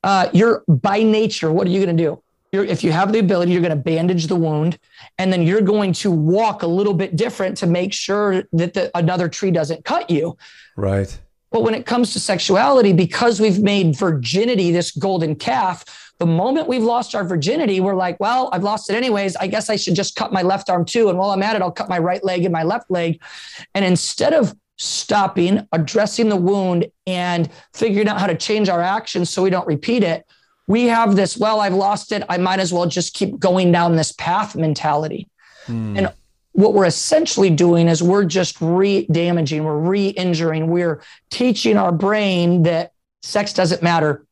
Uh, you're by nature, what are you going to do? You're, if you have the ability, you're going to bandage the wound, and then you're going to walk a little bit different to make sure that the, another tree doesn't cut you. Right. But when it comes to sexuality, because we've made virginity this golden calf, the moment we've lost our virginity, we're like, well, I've lost it anyways. I guess I should just cut my left arm too. And while I'm at it, I'll cut my right leg and my left leg. And instead of stopping, addressing the wound, and figuring out how to change our actions so we don't repeat it. We have this, well, I've lost it. I might as well just keep going down this path mentality. Mm. And what we're essentially doing is we're just re damaging, we're re injuring, we're teaching our brain that sex doesn't matter,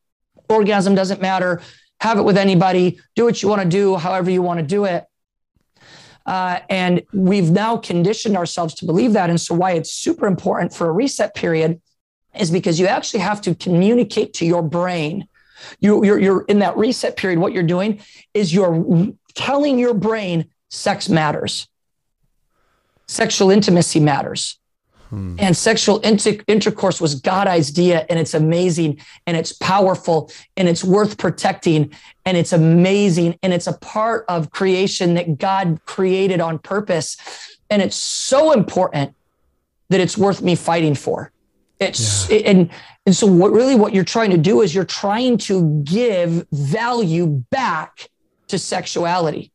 orgasm doesn't matter, have it with anybody, do what you want to do, however you want to do it. Uh, and we've now conditioned ourselves to believe that. And so, why it's super important for a reset period is because you actually have to communicate to your brain. You, you're, you're in that reset period. What you're doing is you're telling your brain sex matters, sexual intimacy matters. Hmm. And sexual inter- intercourse was God's idea, and it's amazing, and it's powerful, and it's worth protecting, and it's amazing, and it's a part of creation that God created on purpose. And it's so important that it's worth me fighting for. It's yeah. and and so what really what you're trying to do is you're trying to give value back to sexuality.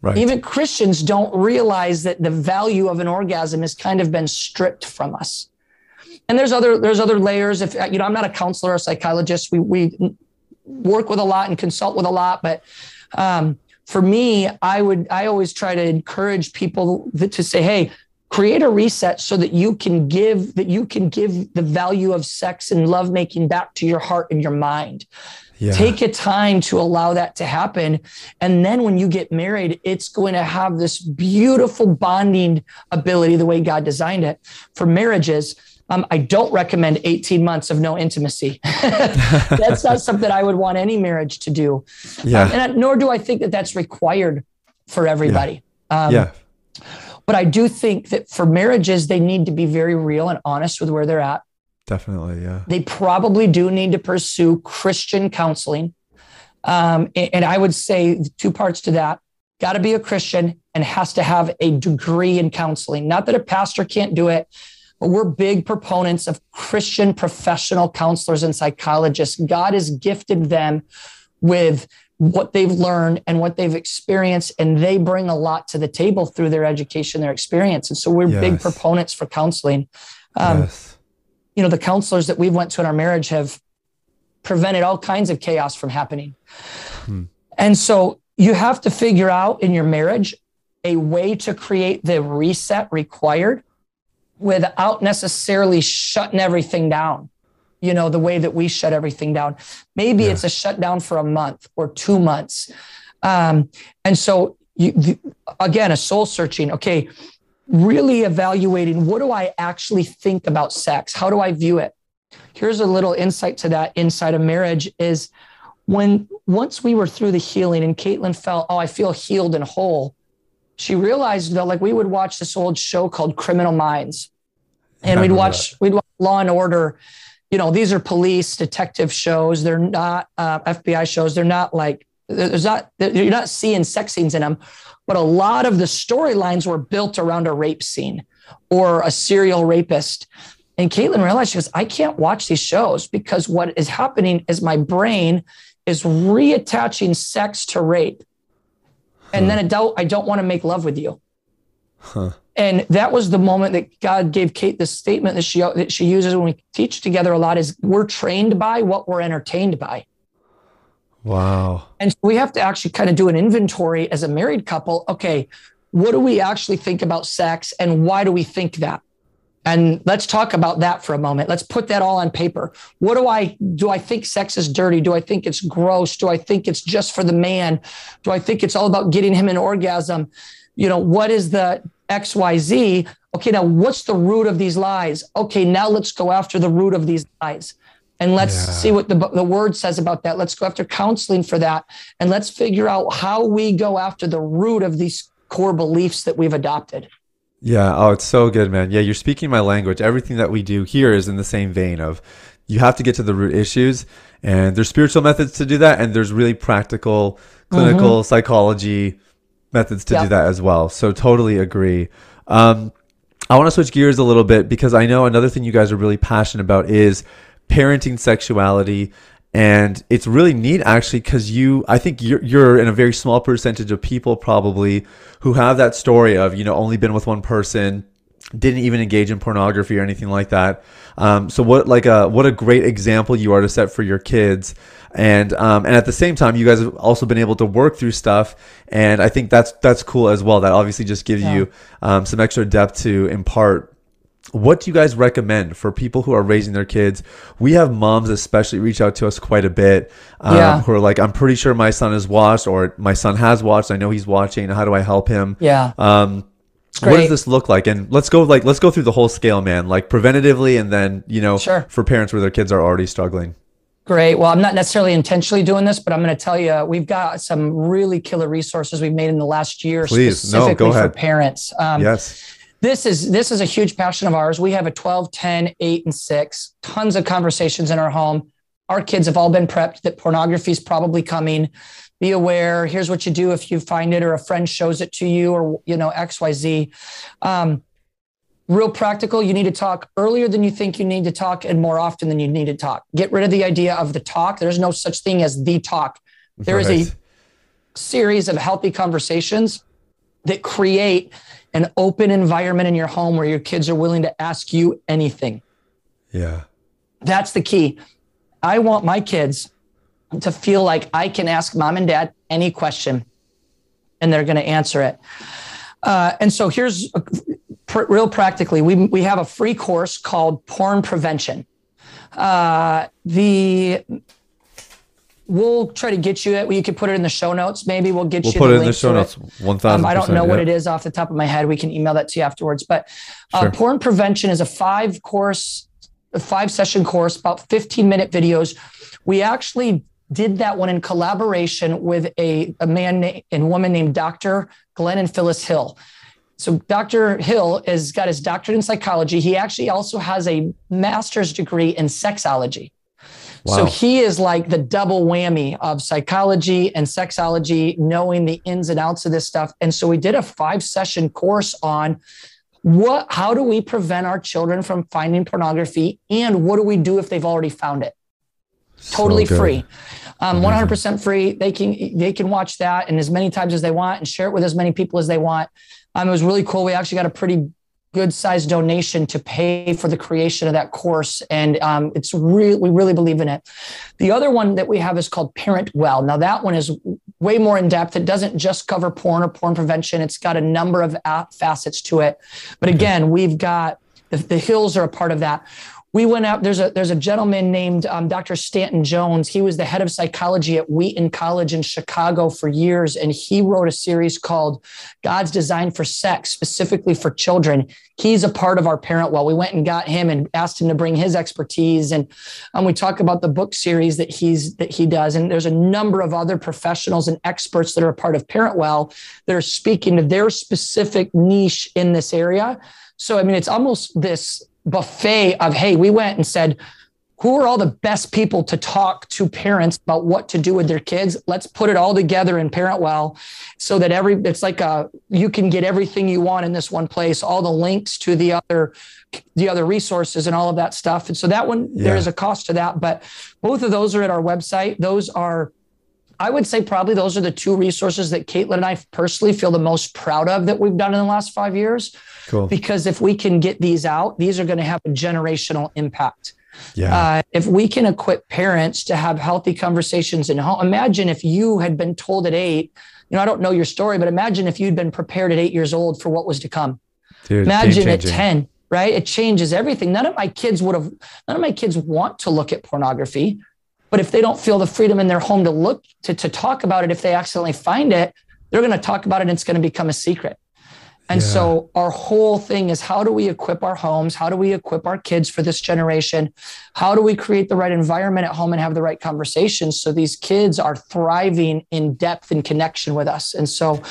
Right. Even Christians don't realize that the value of an orgasm has kind of been stripped from us. And there's other there's other layers. If you know, I'm not a counselor or psychologist. We we work with a lot and consult with a lot, but um, for me, I would I always try to encourage people that, to say, hey, create a reset so that you can give that you can give the value of sex and lovemaking back to your heart and your mind yeah. take a time to allow that to happen and then when you get married it's going to have this beautiful bonding ability the way god designed it for marriages um, I don't recommend 18 months of no intimacy. that's not something I would want any marriage to do. Yeah. Um, and I, nor do I think that that's required for everybody. Yeah. Um, yeah. But I do think that for marriages, they need to be very real and honest with where they're at. Definitely, yeah. They probably do need to pursue Christian counseling. Um, and I would say two parts to that got to be a Christian and has to have a degree in counseling. Not that a pastor can't do it, but we're big proponents of Christian professional counselors and psychologists. God has gifted them with what they've learned and what they've experienced and they bring a lot to the table through their education their experience and so we're yes. big proponents for counseling um, yes. you know the counselors that we've went to in our marriage have prevented all kinds of chaos from happening hmm. and so you have to figure out in your marriage a way to create the reset required without necessarily shutting everything down you know, the way that we shut everything down. Maybe yeah. it's a shutdown for a month or two months. Um, and so, you, the, again, a soul searching, okay, really evaluating what do I actually think about sex? How do I view it? Here's a little insight to that inside of marriage is when once we were through the healing and Caitlin felt, oh, I feel healed and whole. She realized that like we would watch this old show called Criminal Minds. And we'd watch, that. we'd watch Law and Order you know, these are police detective shows. They're not uh, FBI shows. They're not like there's not you're not seeing sex scenes in them, but a lot of the storylines were built around a rape scene or a serial rapist. And Caitlin realized she goes, I can't watch these shows because what is happening is my brain is reattaching sex to rape. And then adult, I don't want to make love with you. Huh. And that was the moment that God gave Kate this statement that she that she uses when we teach together a lot is we're trained by what we're entertained by. Wow. And so we have to actually kind of do an inventory as a married couple. Okay, what do we actually think about sex and why do we think that? And let's talk about that for a moment. Let's put that all on paper. What do I do? I think sex is dirty. Do I think it's gross? Do I think it's just for the man? Do I think it's all about getting him an orgasm? You know, what is the XYZ. Okay, now what's the root of these lies? Okay, now let's go after the root of these lies. And let's yeah. see what the, the word says about that. Let's go after counseling for that. And let's figure out how we go after the root of these core beliefs that we've adopted. Yeah. Oh, it's so good, man. Yeah, you're speaking my language. Everything that we do here is in the same vein of you have to get to the root issues. And there's spiritual methods to do that. And there's really practical clinical mm-hmm. psychology methods to do that as well. So totally agree. Um, I want to switch gears a little bit because I know another thing you guys are really passionate about is parenting sexuality. And it's really neat actually because you, I think you're, you're in a very small percentage of people probably who have that story of, you know, only been with one person, didn't even engage in pornography or anything like that. Um, so what like a what a great example you are to set for your kids and um, and at the same time, you guys have also been able to work through stuff, and I think that's that's cool as well. That obviously just gives yeah. you um, some extra depth to impart. What do you guys recommend for people who are raising their kids? We have moms especially reach out to us quite a bit, um, yeah. who are like, "I'm pretty sure my son has watched, or my son has watched. I know he's watching. How do I help him?" Yeah. What does this look like? And let's go like let's go through the whole scale, man. Like preventatively, and then you know, sure. for parents where their kids are already struggling. Great. Well, I'm not necessarily intentionally doing this, but I'm going to tell you we've got some really killer resources we've made in the last year Please. specifically no, for parents. Um, yes. This is this is a huge passion of ours. We have a 12, 10, 8, and 6. Tons of conversations in our home. Our kids have all been prepped that pornography is probably coming. Be aware. Here's what you do if you find it or a friend shows it to you or you know XYZ. Um, real practical you need to talk earlier than you think you need to talk and more often than you need to talk get rid of the idea of the talk there's no such thing as the talk There right. is a series of healthy conversations that create an open environment in your home where your kids are willing to ask you anything. Yeah. That's the key. I want my kids to feel like I can ask mom and dad any question and they're going to answer it. Uh, and so here's uh, pr- real practically we, we have a free course called Porn Prevention. Uh, the we'll try to get you it. You could put it in the show notes. Maybe we'll get we'll you. put it in the show notes. One thousand. Um, I don't know yeah. what it is off the top of my head. We can email that to you afterwards. But uh, sure. porn prevention is a five course, a five session course, about fifteen minute videos. We actually did that one in collaboration with a, a man na- and woman named Dr. Glenn and Phyllis Hill. So Dr. Hill has got his doctorate in psychology. He actually also has a master's degree in sexology. Wow. So he is like the double whammy of psychology and sexology, knowing the ins and outs of this stuff. And so we did a five session course on what, how do we prevent our children from finding pornography and what do we do if they've already found it? Totally so free. Um, 100% free. They can, they can watch that and as many times as they want and share it with as many people as they want. Um, it was really cool. We actually got a pretty good sized donation to pay for the creation of that course. And um, it's really, we really believe in it. The other one that we have is called Parent Well. Now, that one is way more in depth. It doesn't just cover porn or porn prevention, it's got a number of facets to it. But again, we've got the, the hills are a part of that we went out. There's a there's a gentleman named um, Dr. Stanton Jones. He was the head of psychology at Wheaton College in Chicago for years, and he wrote a series called "God's Design for Sex," specifically for children. He's a part of our parent well. We went and got him and asked him to bring his expertise, and um, we talk about the book series that he's that he does. And there's a number of other professionals and experts that are a part of Parent Well that are speaking to their specific niche in this area. So I mean, it's almost this buffet of, hey, we went and said, who are all the best people to talk to parents about what to do with their kids? Let's put it all together in parent well so that every it's like a you can get everything you want in this one place all the links to the other the other resources and all of that stuff. And so that one yeah. there is a cost to that but both of those are at our website. Those are I would say probably those are the two resources that Caitlin and I personally feel the most proud of that we've done in the last five years. Cool. Because if we can get these out, these are going to have a generational impact. Yeah. Uh, if we can equip parents to have healthy conversations in home, imagine if you had been told at eight, you know, I don't know your story, but imagine if you'd been prepared at eight years old for what was to come. Dude, imagine at 10, right? It changes everything. None of my kids would have, none of my kids want to look at pornography. But if they don't feel the freedom in their home to look to, to talk about it, if they accidentally find it, they're going to talk about it and it's going to become a secret. And yeah. so our whole thing is how do we equip our homes? How do we equip our kids for this generation? How do we create the right environment at home and have the right conversations so these kids are thriving in depth and connection with us? And so,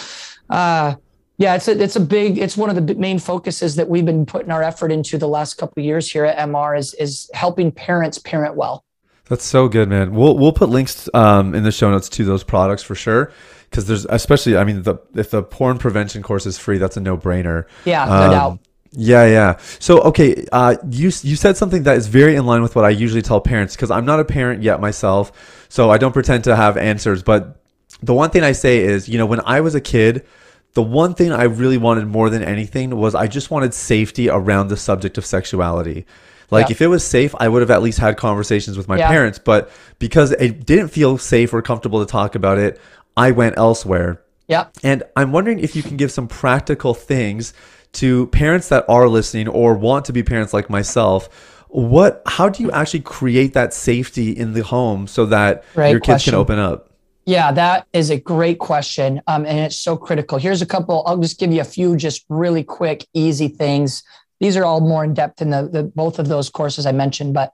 uh, yeah, it's a, it's a big, it's one of the main focuses that we've been putting our effort into the last couple of years here at MR is, is helping parents parent well. That's so good, man. We'll we'll put links um, in the show notes to those products for sure. Because there's especially, I mean, the if the porn prevention course is free, that's a no brainer. Yeah, no um, doubt. Yeah, yeah. So, okay, uh, you you said something that is very in line with what I usually tell parents because I'm not a parent yet myself, so I don't pretend to have answers. But the one thing I say is, you know, when I was a kid, the one thing I really wanted more than anything was I just wanted safety around the subject of sexuality. Like yeah. if it was safe, I would have at least had conversations with my yeah. parents. But because it didn't feel safe or comfortable to talk about it, I went elsewhere. Yeah. And I'm wondering if you can give some practical things to parents that are listening or want to be parents like myself. What how do you actually create that safety in the home so that great your kids question. can open up? Yeah, that is a great question. Um, and it's so critical. Here's a couple, I'll just give you a few just really quick, easy things these are all more in depth in the, the both of those courses I mentioned. But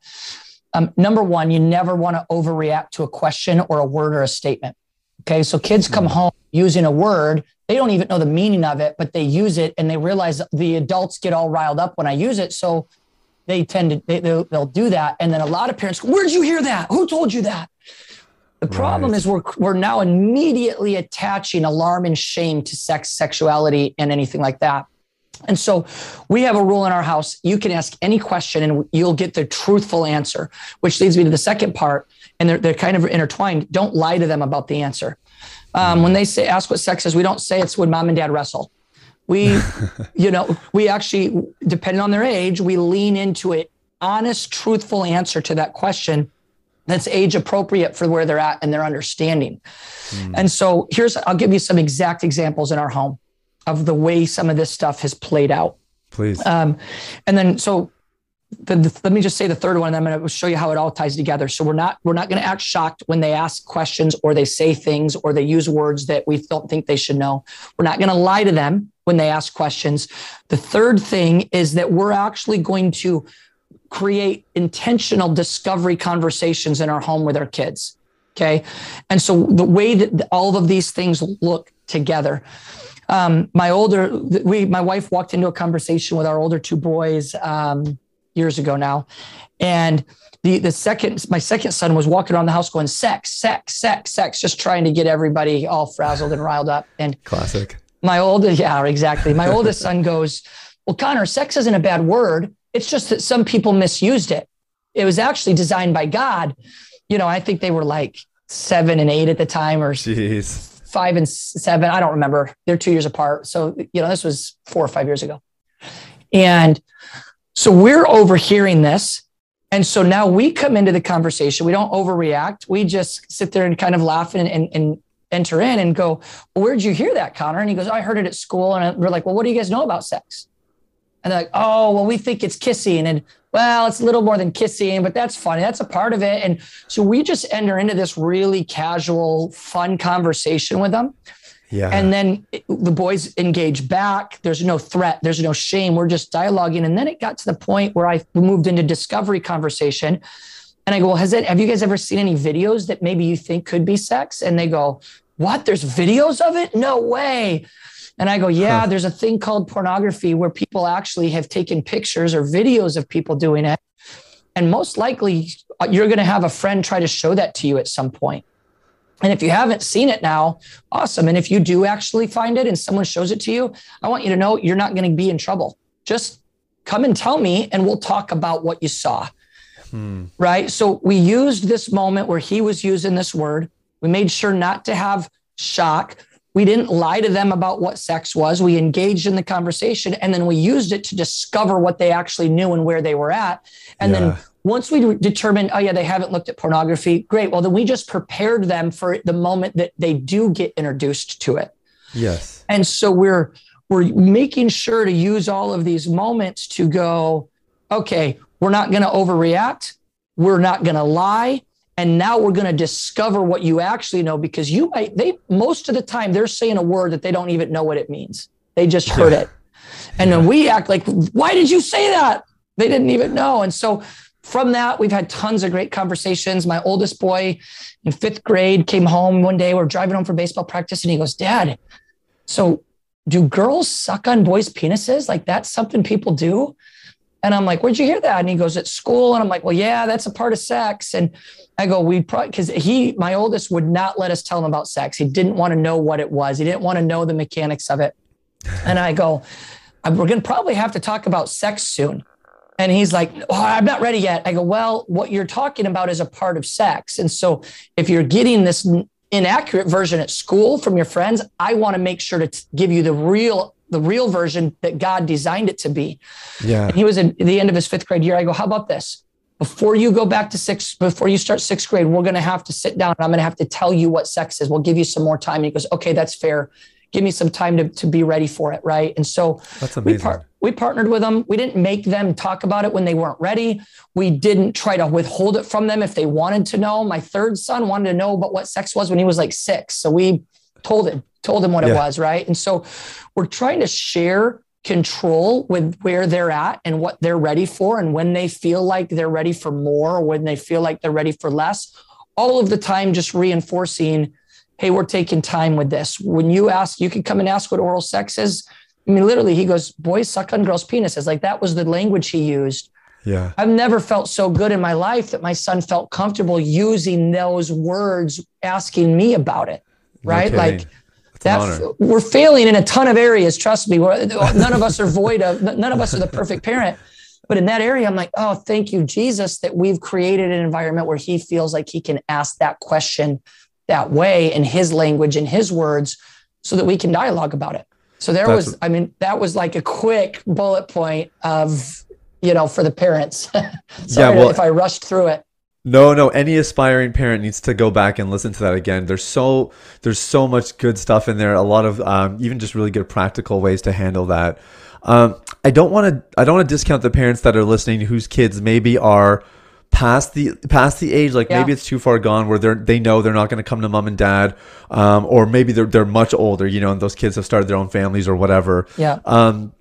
um, number one, you never want to overreact to a question or a word or a statement. Okay, so kids come mm-hmm. home using a word, they don't even know the meaning of it, but they use it and they realize the adults get all riled up when I use it. So they tend to they, they'll, they'll do that, and then a lot of parents, go, where did you hear that? Who told you that? The problem right. is we're we're now immediately attaching alarm and shame to sex, sexuality, and anything like that. And so we have a rule in our house. You can ask any question and you'll get the truthful answer, which leads me to the second part. and they're, they're kind of intertwined. Don't lie to them about the answer. Um, when they say ask what sex is, we don't say it's when mom and dad wrestle. We, you know, we actually, depending on their age, we lean into an honest, truthful answer to that question that's age appropriate for where they're at and their understanding. Mm. And so here's, I'll give you some exact examples in our home of the way some of this stuff has played out. Please. Um, and then, so the, the, let me just say the third one. And I'm going to show you how it all ties together. So we're not we're not going to act shocked when they ask questions or they say things or they use words that we don't think they should know. We're not going to lie to them when they ask questions. The third thing is that we're actually going to create intentional discovery conversations in our home with our kids. Okay, and so the way that all of these things look together. Um, my older, we, my wife walked into a conversation with our older two boys. Um, years ago now. And the the second my second son was walking around the house going sex, sex, sex, sex, just trying to get everybody all frazzled and riled up. And classic. My oldest, yeah, exactly. My oldest son goes, Well, Connor, sex isn't a bad word. It's just that some people misused it. It was actually designed by God. You know, I think they were like seven and eight at the time, or Jeez. Five and seven. I don't remember. They're two years apart. So, you know, this was four or five years ago. And so we're overhearing this. And so now we come into the conversation. We don't overreact. We just sit there and kind of laugh and, and, and enter in and go, well, where'd you hear that, Connor? And he goes, oh, I heard it at school. And we're like, well, what do you guys know about sex? And they're like, oh, well, we think it's kissing. And well, it's a little more than kissing, but that's funny. That's a part of it. And so we just enter into this really casual, fun conversation with them. Yeah. And then it, the boys engage back. There's no threat. There's no shame. We're just dialoguing. And then it got to the point where I moved into discovery conversation. And I go, well, has it, have you guys ever seen any videos that maybe you think could be sex? And they go, what? There's videos of it? No way. And I go, yeah, huh. there's a thing called pornography where people actually have taken pictures or videos of people doing it. And most likely, uh, you're going to have a friend try to show that to you at some point. And if you haven't seen it now, awesome. And if you do actually find it and someone shows it to you, I want you to know you're not going to be in trouble. Just come and tell me, and we'll talk about what you saw. Hmm. Right. So we used this moment where he was using this word. We made sure not to have shock. We didn't lie to them about what sex was. We engaged in the conversation and then we used it to discover what they actually knew and where they were at. And yeah. then once we determined, oh yeah, they haven't looked at pornography, great. Well, then we just prepared them for the moment that they do get introduced to it. Yes. And so we're we're making sure to use all of these moments to go, okay, we're not going to overreact, we're not going to lie, and now we're going to discover what you actually know because you might they most of the time they're saying a word that they don't even know what it means. They just heard it. And yeah. then we act like, why did you say that? They didn't even know. And so from that, we've had tons of great conversations. My oldest boy in fifth grade came home one day. We're driving home from baseball practice, and he goes, Dad, so do girls suck on boys' penises? Like that's something people do? And I'm like, where'd you hear that? And he goes, at school. And I'm like, well, yeah, that's a part of sex. And I go, we probably, because he, my oldest, would not let us tell him about sex. He didn't want to know what it was, he didn't want to know the mechanics of it. And I go, we're going to probably have to talk about sex soon. And he's like, oh, I'm not ready yet. I go, well, what you're talking about is a part of sex. And so if you're getting this inaccurate version at school from your friends, I want to make sure to t- give you the real the real version that God designed it to be. Yeah. And he was in the end of his fifth grade year. I go, how about this? Before you go back to sixth, before you start sixth grade, we're going to have to sit down and I'm going to have to tell you what sex is. We'll give you some more time. And he goes, okay, that's fair give me some time to, to be ready for it. Right. And so That's amazing. we, par- we partnered with them. We didn't make them talk about it when they weren't ready. We didn't try to withhold it from them if they wanted to know. My third son wanted to know about what sex was when he was like six. So we told him, told him what yeah. it was. Right. And so we're trying to share control with where they're at and what they're ready for and when they feel like they're ready for more or when they feel like they're ready for less all of the time just reinforcing hey, we're taking time with this. When you ask, you can come and ask what oral sex is. I mean, literally, he goes, boys suck on girls' penises. Like that was the language he used. Yeah. I've never felt so good in my life that my son felt comfortable using those words, asking me about it. Right. Like that we're failing in a ton of areas. Trust me. We're, none of us are void of, none of us are the perfect parent. But in that area, I'm like, oh, thank you, Jesus, that we've created an environment where he feels like he can ask that question that way in his language, in his words, so that we can dialogue about it. So there That's was, I mean, that was like a quick bullet point of, you know, for the parents. Sorry yeah, well, if I rushed through it. No, no. Any aspiring parent needs to go back and listen to that again. There's so there's so much good stuff in there. A lot of um, even just really good practical ways to handle that. Um, I don't want to I don't want to discount the parents that are listening whose kids maybe are past the past the age like yeah. maybe it's too far gone where they're they know they're not going to come to mom and dad um, or maybe they're they're much older you know and those kids have started their own families or whatever yeah um,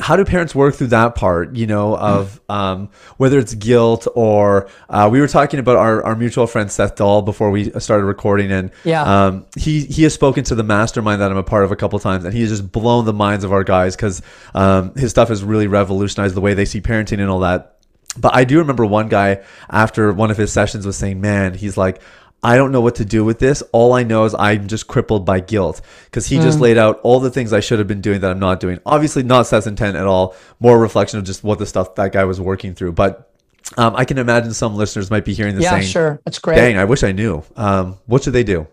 how do parents work through that part you know of um, whether it's guilt or uh, we were talking about our, our mutual friend seth dahl before we started recording and yeah um, he he has spoken to the mastermind that i'm a part of a couple times and he's just blown the minds of our guys because um, his stuff has really revolutionized the way they see parenting and all that but I do remember one guy after one of his sessions was saying, "Man, he's like." I don't know what to do with this. All I know is I'm just crippled by guilt because he mm. just laid out all the things I should have been doing that I'm not doing. Obviously, not Seth's intent at all. More reflection of just what the stuff that guy was working through. But um, I can imagine some listeners might be hearing this. Yeah, saying, sure, that's great. Dang, I wish I knew. Um, what should they do?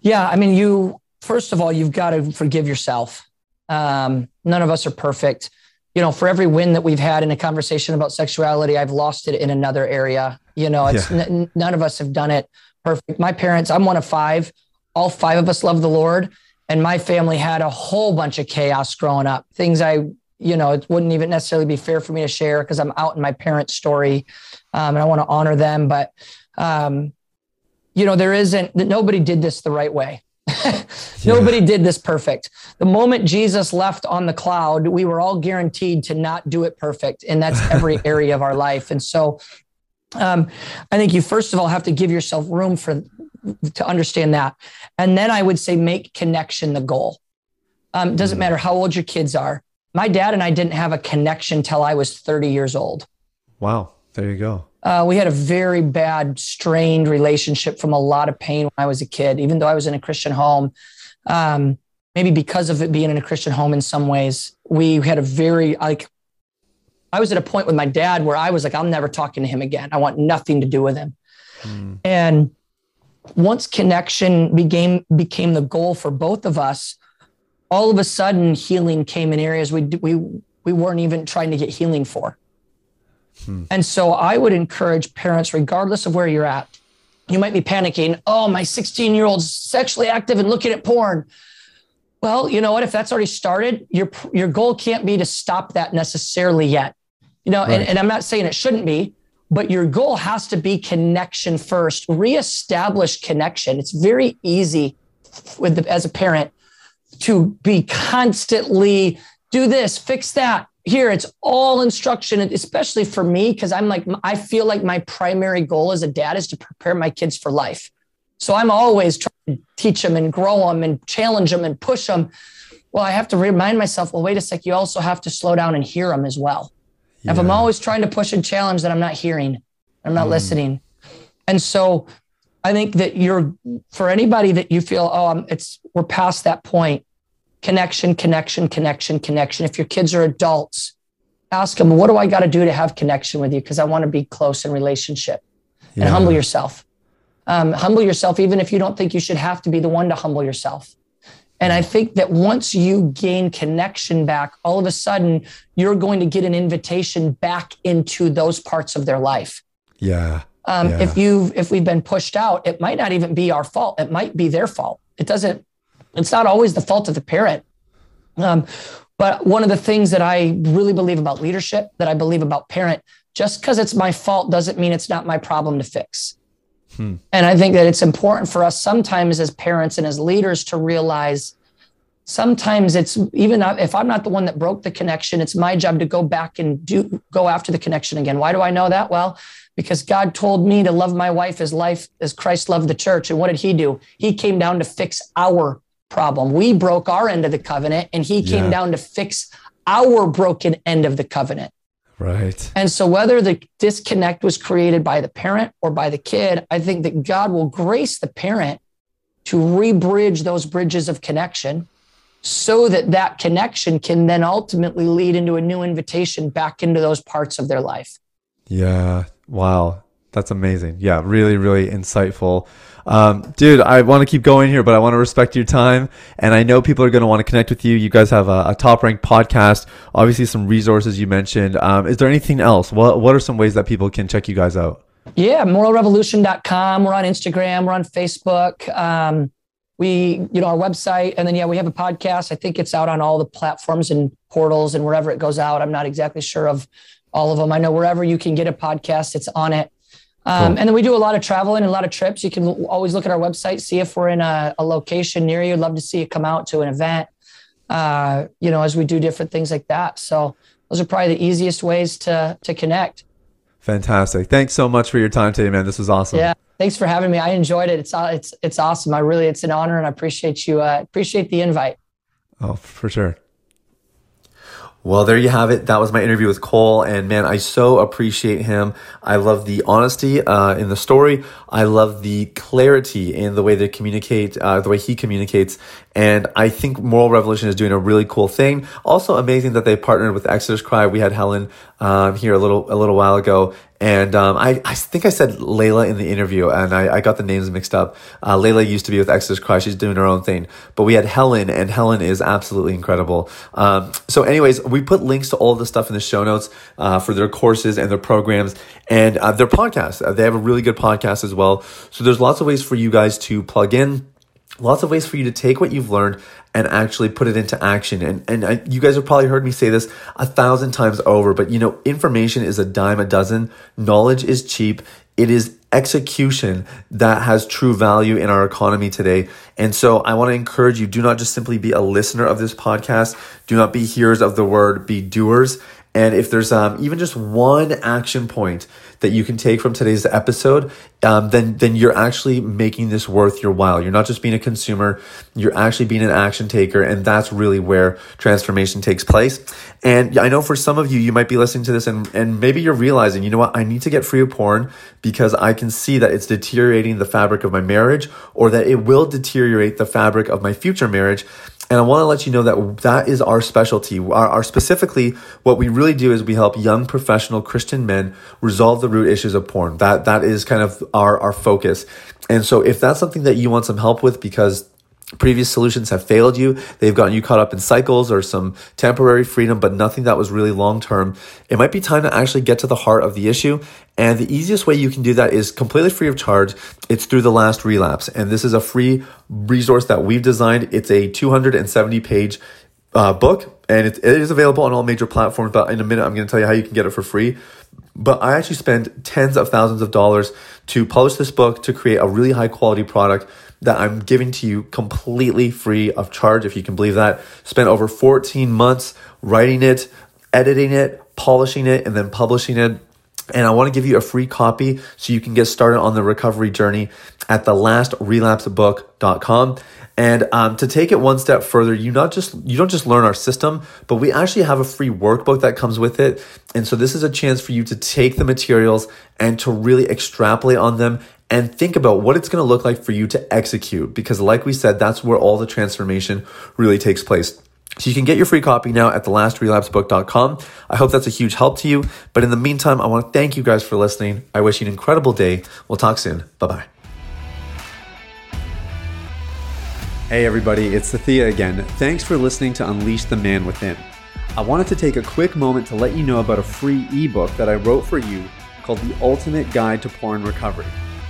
Yeah, I mean, you first of all, you've got to forgive yourself. Um, none of us are perfect you know, for every win that we've had in a conversation about sexuality, I've lost it in another area. You know, it's yeah. n- none of us have done it perfect. My parents, I'm one of five. All five of us love the Lord, and my family had a whole bunch of chaos growing up. Things I, you know, it wouldn't even necessarily be fair for me to share because I'm out in my parents' story, um, and I want to honor them. But, um, you know, there isn't. Nobody did this the right way. Nobody did this perfect. The moment Jesus left on the cloud, we were all guaranteed to not do it perfect. And that's every area of our life. And so um, I think you first of all have to give yourself room for to understand that. And then I would say make connection the goal. Um, doesn't mm. matter how old your kids are. My dad and I didn't have a connection till I was 30 years old. Wow. There you go. Uh, we had a very bad, strained relationship from a lot of pain when I was a kid, even though I was in a Christian home. Um, maybe because of it being in a Christian home in some ways, we had a very, like, I was at a point with my dad where I was like, I'm never talking to him again. I want nothing to do with him. Mm. And once connection became became the goal for both of us, all of a sudden healing came in areas we we we weren't even trying to get healing for. Hmm. And so I would encourage parents, regardless of where you're at, you might be panicking. Oh, my 16 year old's sexually active and looking at porn. Well, you know what? If that's already started, your your goal can't be to stop that necessarily yet. You know, right. and, and I'm not saying it shouldn't be, but your goal has to be connection first. Reestablish connection. It's very easy with the, as a parent to be constantly do this, fix that, here it's all instruction especially for me because i'm like i feel like my primary goal as a dad is to prepare my kids for life so i'm always trying to teach them and grow them and challenge them and push them well i have to remind myself well wait a sec you also have to slow down and hear them as well yeah. if i'm always trying to push and challenge that i'm not hearing i'm not mm. listening and so i think that you're for anybody that you feel oh I'm, it's we're past that point connection, connection, connection, connection. If your kids are adults, ask them, what do I got to do to have connection with you? Because I want to be close in relationship yeah. and humble yourself. Um, humble yourself, even if you don't think you should have to be the one to humble yourself. And I think that once you gain connection back, all of a sudden you're going to get an invitation back into those parts of their life. Yeah. Um, yeah. If you've if we've been pushed out, it might not even be our fault. It might be their fault. It doesn't it's not always the fault of the parent. Um, but one of the things that I really believe about leadership, that I believe about parent, just because it's my fault doesn't mean it's not my problem to fix. Hmm. And I think that it's important for us sometimes as parents and as leaders to realize sometimes it's even if I'm not the one that broke the connection, it's my job to go back and do go after the connection again. Why do I know that? Well, because God told me to love my wife as life as Christ loved the church. And what did he do? He came down to fix our problem. We broke our end of the covenant, and he came yeah. down to fix our broken end of the covenant. Right. And so, whether the disconnect was created by the parent or by the kid, I think that God will grace the parent to rebridge those bridges of connection so that that connection can then ultimately lead into a new invitation back into those parts of their life. Yeah. Wow. That's amazing. Yeah. Really, really insightful. Um, dude, I want to keep going here, but I want to respect your time. And I know people are going to want to connect with you. You guys have a, a top ranked podcast, obviously, some resources you mentioned. Um, is there anything else? What, what are some ways that people can check you guys out? Yeah, moralrevolution.com. We're on Instagram, we're on Facebook. Um, we, you know, our website, and then yeah, we have a podcast. I think it's out on all the platforms and portals and wherever it goes out. I'm not exactly sure of all of them. I know wherever you can get a podcast, it's on it. Um, cool. And then we do a lot of traveling and a lot of trips. You can always look at our website, see if we're in a, a location near you. I'd love to see you come out to an event, uh, you know, as we do different things like that. So those are probably the easiest ways to, to connect. Fantastic. Thanks so much for your time today, man. This was awesome. Yeah. Thanks for having me. I enjoyed it. It's, it's, it's awesome. I really, it's an honor and I appreciate you, uh, appreciate the invite. Oh, for sure. Well, there you have it. That was my interview with Cole. And man, I so appreciate him. I love the honesty uh, in the story. I love the clarity in the way they communicate, uh, the way he communicates. And I think Moral Revolution is doing a really cool thing. Also amazing that they partnered with Exodus Cry. We had Helen um, here a little a little while ago, and um, I, I think I said Laila in the interview, and I, I got the names mixed up. Uh, Laila used to be with Exodus Cry. She's doing her own thing. But we had Helen, and Helen is absolutely incredible. Um, so, anyways, we put links to all the stuff in the show notes uh, for their courses and their programs and uh, their podcast. Uh, they have a really good podcast as well. So, there's lots of ways for you guys to plug in lots of ways for you to take what you've learned and actually put it into action. And and I, you guys have probably heard me say this a thousand times over, but you know, information is a dime a dozen. Knowledge is cheap. It is execution that has true value in our economy today. And so I want to encourage you do not just simply be a listener of this podcast, do not be hearers of the word, be doers. And if there's um, even just one action point that you can take from today's episode, um, then then you're actually making this worth your while. You're not just being a consumer; you're actually being an action taker, and that's really where transformation takes place. And I know for some of you, you might be listening to this, and and maybe you're realizing, you know what, I need to get free of porn because I can see that it's deteriorating the fabric of my marriage, or that it will deteriorate the fabric of my future marriage. And I want to let you know that that is our specialty. Our, our, specifically, what we really do is we help young professional Christian men resolve the root issues of porn. That that is kind of our our focus. And so, if that's something that you want some help with, because previous solutions have failed you. They've gotten you caught up in cycles or some temporary freedom, but nothing that was really long term. It might be time to actually get to the heart of the issue. And the easiest way you can do that is completely free of charge. It's through the last relapse. And this is a free resource that we've designed. It's a 270 page uh, book and it, it is available on all major platforms. But in a minute, I'm going to tell you how you can get it for free. But I actually spent tens of thousands of dollars to publish this book to create a really high quality product that I'm giving to you completely free of charge, if you can believe that. Spent over 14 months writing it, editing it, polishing it, and then publishing it. And I want to give you a free copy so you can get started on the recovery journey at thelastrelapsebook.com. And um, to take it one step further, you not just you don't just learn our system, but we actually have a free workbook that comes with it. And so this is a chance for you to take the materials and to really extrapolate on them and think about what it's going to look like for you to execute. Because, like we said, that's where all the transformation really takes place. So you can get your free copy now at thelast I hope that's a huge help to you. But in the meantime, I want to thank you guys for listening. I wish you an incredible day. We'll talk soon. Bye bye. Hey, everybody, it's Sathiya again. Thanks for listening to Unleash the Man Within. I wanted to take a quick moment to let you know about a free ebook that I wrote for you called The Ultimate Guide to Porn Recovery.